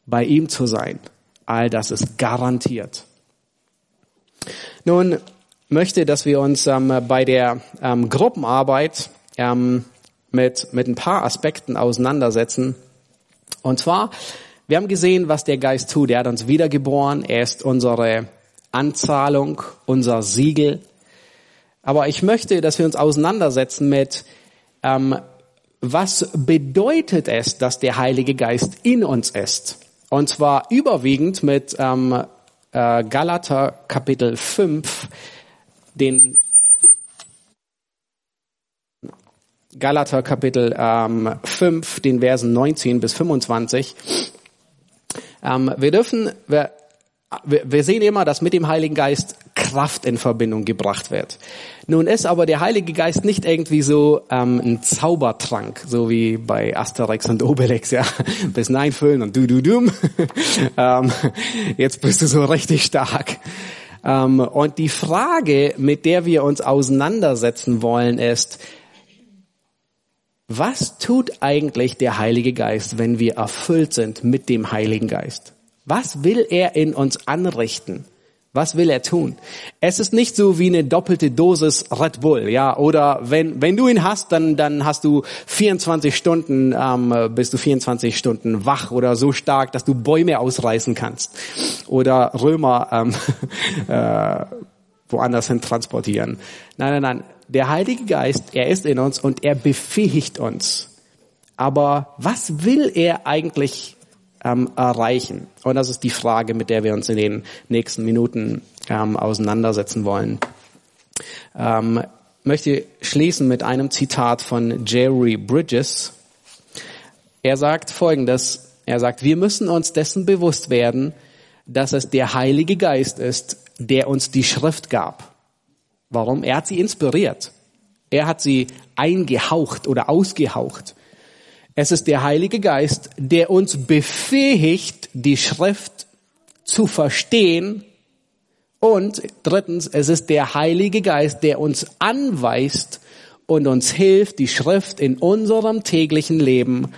bei ihm zu sein, all das ist garantiert. Nun möchte, dass wir uns ähm, bei der ähm, Gruppenarbeit ähm, mit, mit ein paar Aspekten auseinandersetzen. Und zwar, wir haben gesehen, was der Geist tut. Er hat uns wiedergeboren. Er ist unsere Anzahlung, unser Siegel. Aber ich möchte, dass wir uns auseinandersetzen mit, ähm, was bedeutet es, dass der Heilige Geist in uns ist? Und zwar überwiegend mit ähm, äh, Galater Kapitel 5, den Galater Kapitel ähm, 5, den Versen 19 bis 25. Ähm, wir dürfen, wir, wir sehen immer, dass mit dem Heiligen Geist Kraft in Verbindung gebracht wird. Nun ist aber der Heilige Geist nicht irgendwie so ähm, ein Zaubertrank, so wie bei Asterix und Obelix, ja. Bisschen einfüllen und du du dum. ähm, jetzt bist du so richtig stark. Ähm, und die Frage, mit der wir uns auseinandersetzen wollen, ist, was tut eigentlich der Heilige Geist, wenn wir erfüllt sind mit dem Heiligen Geist? Was will er in uns anrichten? Was will er tun? Es ist nicht so wie eine doppelte Dosis Red Bull, ja. Oder wenn wenn du ihn hast, dann dann hast du 24 Stunden, ähm, bist du 24 Stunden wach oder so stark, dass du Bäume ausreißen kannst oder Römer ähm, äh, woanders hin transportieren. Nein, nein, nein. Der Heilige Geist, er ist in uns und er befähigt uns. Aber was will er eigentlich ähm, erreichen? Und das ist die Frage, mit der wir uns in den nächsten Minuten ähm, auseinandersetzen wollen. Ähm, möchte schließen mit einem Zitat von Jerry Bridges. Er sagt Folgendes. Er sagt, wir müssen uns dessen bewusst werden, dass es der Heilige Geist ist, der uns die Schrift gab. Warum? Er hat sie inspiriert. Er hat sie eingehaucht oder ausgehaucht. Es ist der Heilige Geist, der uns befähigt, die Schrift zu verstehen. Und drittens, es ist der Heilige Geist, der uns anweist und uns hilft, die Schrift in unserem täglichen Leben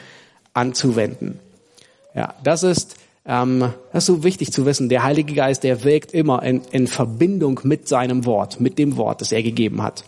anzuwenden. Ja, das ist, ähm, das ist so wichtig zu wissen. Der Heilige Geist, der wirkt immer in, in Verbindung mit seinem Wort, mit dem Wort, das er gegeben hat.